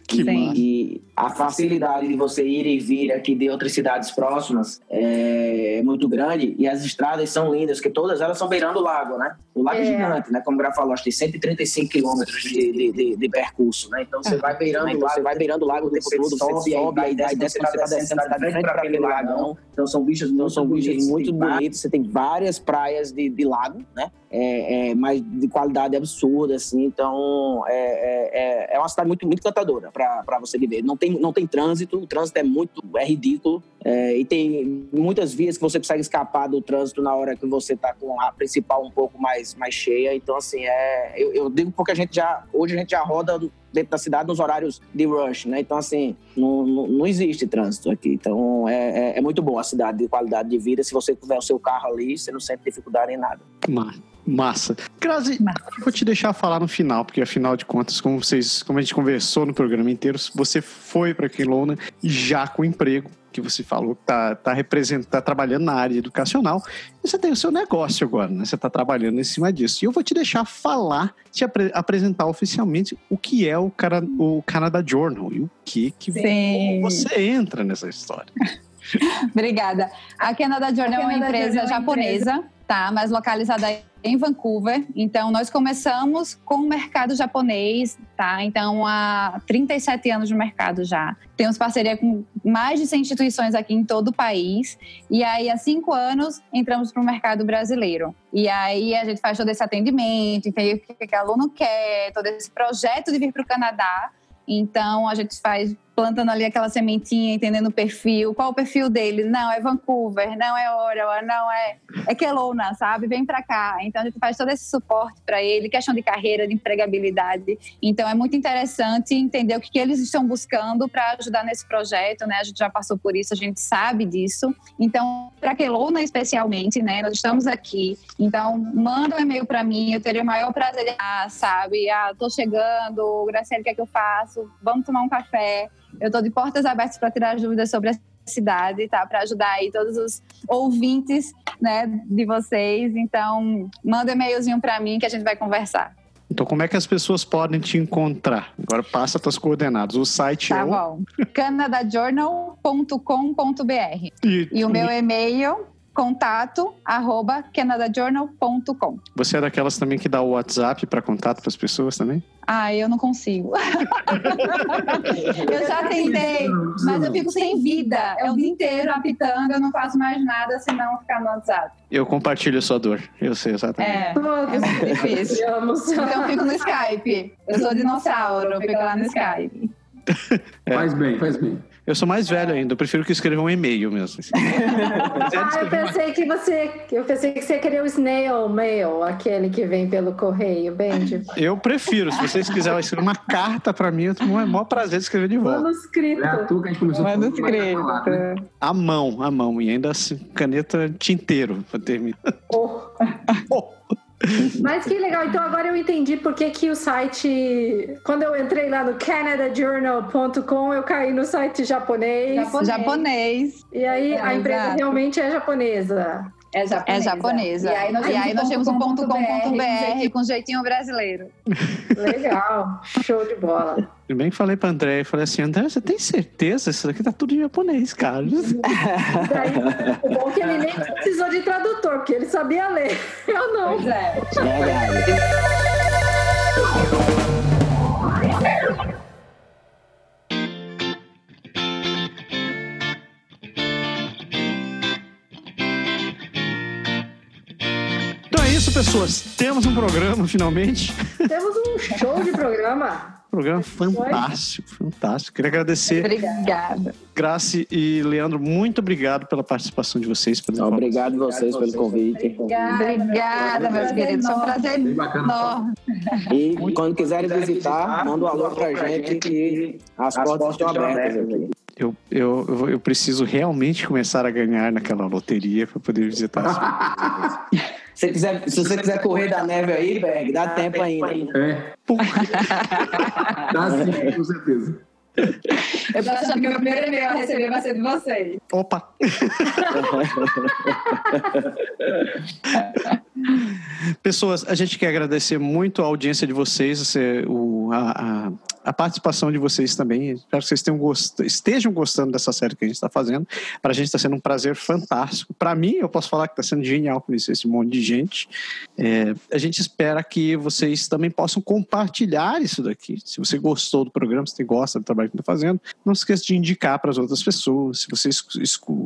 Que e a facilidade de você ir e vir aqui de outras cidades próximas é muito grande e as estradas são lindas, que todas elas são beirando o lago, né? O lago é, é gigante, né? Como o Graf falou, acho que tem 135 quilômetros de, de, de, de, percurso, né? Então você ah, vai beirando o lago, você vai beirando o lago o tempo todo, sobe, sobe aí, daí desce, você está descendo, você está de frente para aquele lagão. Então são bichos, então são bichos muito bonitos. Você tem várias praias de, de lago, né? É, é, mas de qualidade absurda, assim. Então é, é, é, é uma cidade muito, muito encantadora para você viver. Não tem, não tem trânsito, o trânsito é muito é ridículo. É, e tem muitas vias que você consegue escapar do trânsito na hora que você está com a principal um pouco mais, mais cheia. Então, assim, é, eu, eu digo porque a gente já, hoje a gente já roda dentro da cidade nos horários de rush, né? Então, assim, não, não, não existe trânsito aqui. Então, é, é, é, muito bom a cidade de qualidade de vida. Se você tiver o seu carro ali, você não sente dificuldade em nada. Massa. Grazi, vou te deixar falar no final, porque afinal de contas, como vocês, como a gente conversou no programa inteiro, você foi para Quilona já com emprego, que você falou que tá, tá representando, tá trabalhando na área educacional, e você tem o seu negócio agora, né? Você está trabalhando em cima disso. E eu vou te deixar falar, te apre apresentar oficialmente o que é o, cara, o Canada Journal e o que, que você entra nessa história. Obrigada. A Canada Journal é uma empresa é japonesa, tá? Mas localizada em Vancouver. Então, nós começamos com o mercado japonês, tá? Então, há 37 anos no mercado já. Temos parceria com mais de 100 instituições aqui em todo o país. E aí, há cinco anos, entramos para o mercado brasileiro. E aí, a gente faz todo esse atendimento, entende o que o aluno quer, todo esse projeto de vir para o Canadá. Então, a gente faz plantando ali aquela sementinha, entendendo o perfil, qual o perfil dele? Não, é Vancouver, não é Ottawa, não é é Kelowna, sabe? Vem para cá. Então a gente faz todo esse suporte para ele, questão de carreira, de empregabilidade. Então é muito interessante entender o que, que eles estão buscando para ajudar nesse projeto, né? A gente já passou por isso, a gente sabe disso. Então, para Kelowna especialmente, né? Nós estamos aqui. Então, manda um e-mail para mim, eu teria o maior prazer, ah, sabe? Ah, tô chegando, Graciela, o que é que eu faço? Vamos tomar um café. Eu estou de portas abertas para tirar dúvidas sobre a cidade, tá? Para ajudar aí todos os ouvintes, né, de vocês. Então, manda um e-mailzinho para mim que a gente vai conversar. Então, como é que as pessoas podem te encontrar? Agora passa as tuas coordenadas. O site tá é o... bom. canadajournal.com.br e, e o meu e-mail contato arroba canadajournal.com. Você é daquelas também que dá o WhatsApp para contato para as pessoas também? Ah, eu não consigo. eu já tentei, mas eu fico sem vida. É o dia inteiro apitando, eu não faço mais nada senão ficar no WhatsApp. Eu compartilho a sua dor, eu sei exatamente. É, é difícil. então eu fico no Skype. Eu sou dinossauro, eu fico lá no Skype. É. Faz bem, faz bem. Eu sou mais velho ainda, eu prefiro que escreva um e-mail mesmo. Assim. ah, eu pensei que você. Eu pensei que você queria o snail mail, aquele que vem pelo correio, Benji. Eu prefiro. Se vocês quiserem escrever uma carta para mim, eu tenho o maior prazer de escrever de volta. Manuscrito. É a tua que a gente começou Manuscrito. A, né? a mão, a mão. E ainda assim, caneta tinteiro para terminar. Oh. oh. Mas que legal, então agora eu entendi por que, que o site. Quando eu entrei lá no canadajournal.com, eu caí no site japonês. Japonês. japonês. E aí é, a empresa exato. realmente é japonesa. É japonesa. É japonesa. E aí nós, e aí nós temos um ponto .com.br com, com jeitinho brasileiro. Legal, show de bola. Eu bem falei pra André, eu falei assim, André, você tem certeza? Isso daqui tá tudo em japonês, cara. Daí, o bom é que ele nem precisou de tradutor, porque ele sabia ler. Eu não. Pois é. Pessoas. Temos um programa, finalmente. Temos um show de programa. Programa fantástico, fantástico. Queria agradecer. Obrigada. Grace e Leandro, muito obrigado pela participação de vocês. Obrigado vocês pelo convite. Obrigada, meus queridos. Foi um prazer enorme. E quando quiserem visitar, manda um alô pra gente que as portas estão abertas aqui. Eu, eu, eu preciso realmente começar a ganhar naquela loteria para poder visitar. se, quiser, se você quiser correr da neve aí, Berg, dá tempo ainda. É. dá sim, com certeza. Eu tô achando que o meu primeiro e-mail a receber vai ser de vocês. Opa! Pessoas, a gente quer agradecer muito a audiência de vocês, você, o, a, a, a, participação de vocês também. Espero que vocês gost, estejam gostando dessa série que a gente está fazendo. Para a gente está sendo um prazer fantástico. Para mim, eu posso falar que está sendo genial conhecer esse monte de gente. É, a gente espera que vocês também possam compartilhar isso daqui. Se você gostou do programa, se você gosta do trabalho que está fazendo, não se esqueça de indicar para as outras pessoas. Se você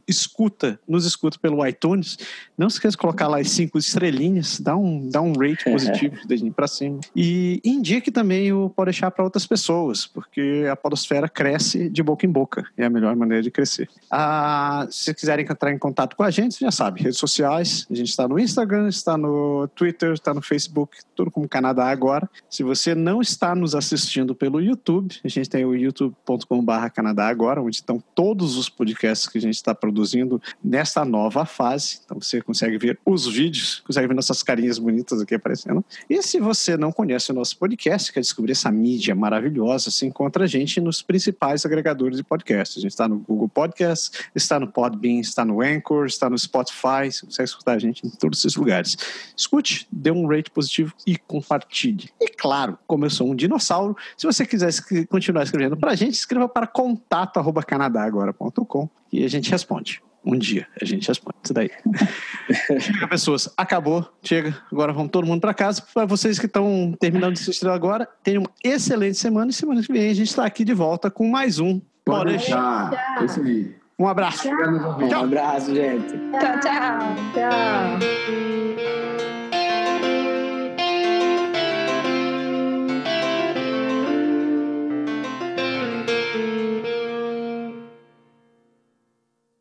escuta, nos escuta pelo iTunes, não se esqueça de colocar lá as cinco estrelinhas, dá um, dá um rate positivo, dedinho para cima. E indique também o Pode deixar para outras pessoas, porque a podosfera cresce de boca em boca. É a melhor maneira de crescer. Ah, se quiserem entrar em contato com a gente, já sabe, redes sociais, a gente está no Instagram, está no Twitter, está no Facebook, tudo como Canadá agora. Se você não está nos assistindo pelo YouTube, a gente tem o youtube.com.br Canadá agora, onde estão todos os podcasts que a gente está produzindo nesta nova fase. Então você consegue ver os vídeos, consegue ver nossas carinhas bonitas aqui aparecendo. E se você não conhece o nosso podcast, quer descobrir essa mídia maravilhosa, você encontra a gente nos principais agregadores de podcast. A gente está no Google Podcast, está no Podbean, está no Anchor, está no Spotify. Você consegue escutar a gente em todos esses lugares. Escute, dê um rate positivo e compartilhe. E claro, como eu sou um dinossauro, se você quiser continuar escrevendo para a gente, escreva para contato.canadagora.com e a gente responde. Um dia a gente responde isso daí. chega, pessoas. Acabou. Chega. Agora vamos todo mundo para casa. Para vocês que estão terminando de assistir agora, tenham uma excelente semana. E semana que vem a gente está aqui de volta com mais um. Pode deixar. Isso aí. Um abraço. Tchau. Um abraço, gente. Tchau, tchau. Tchau.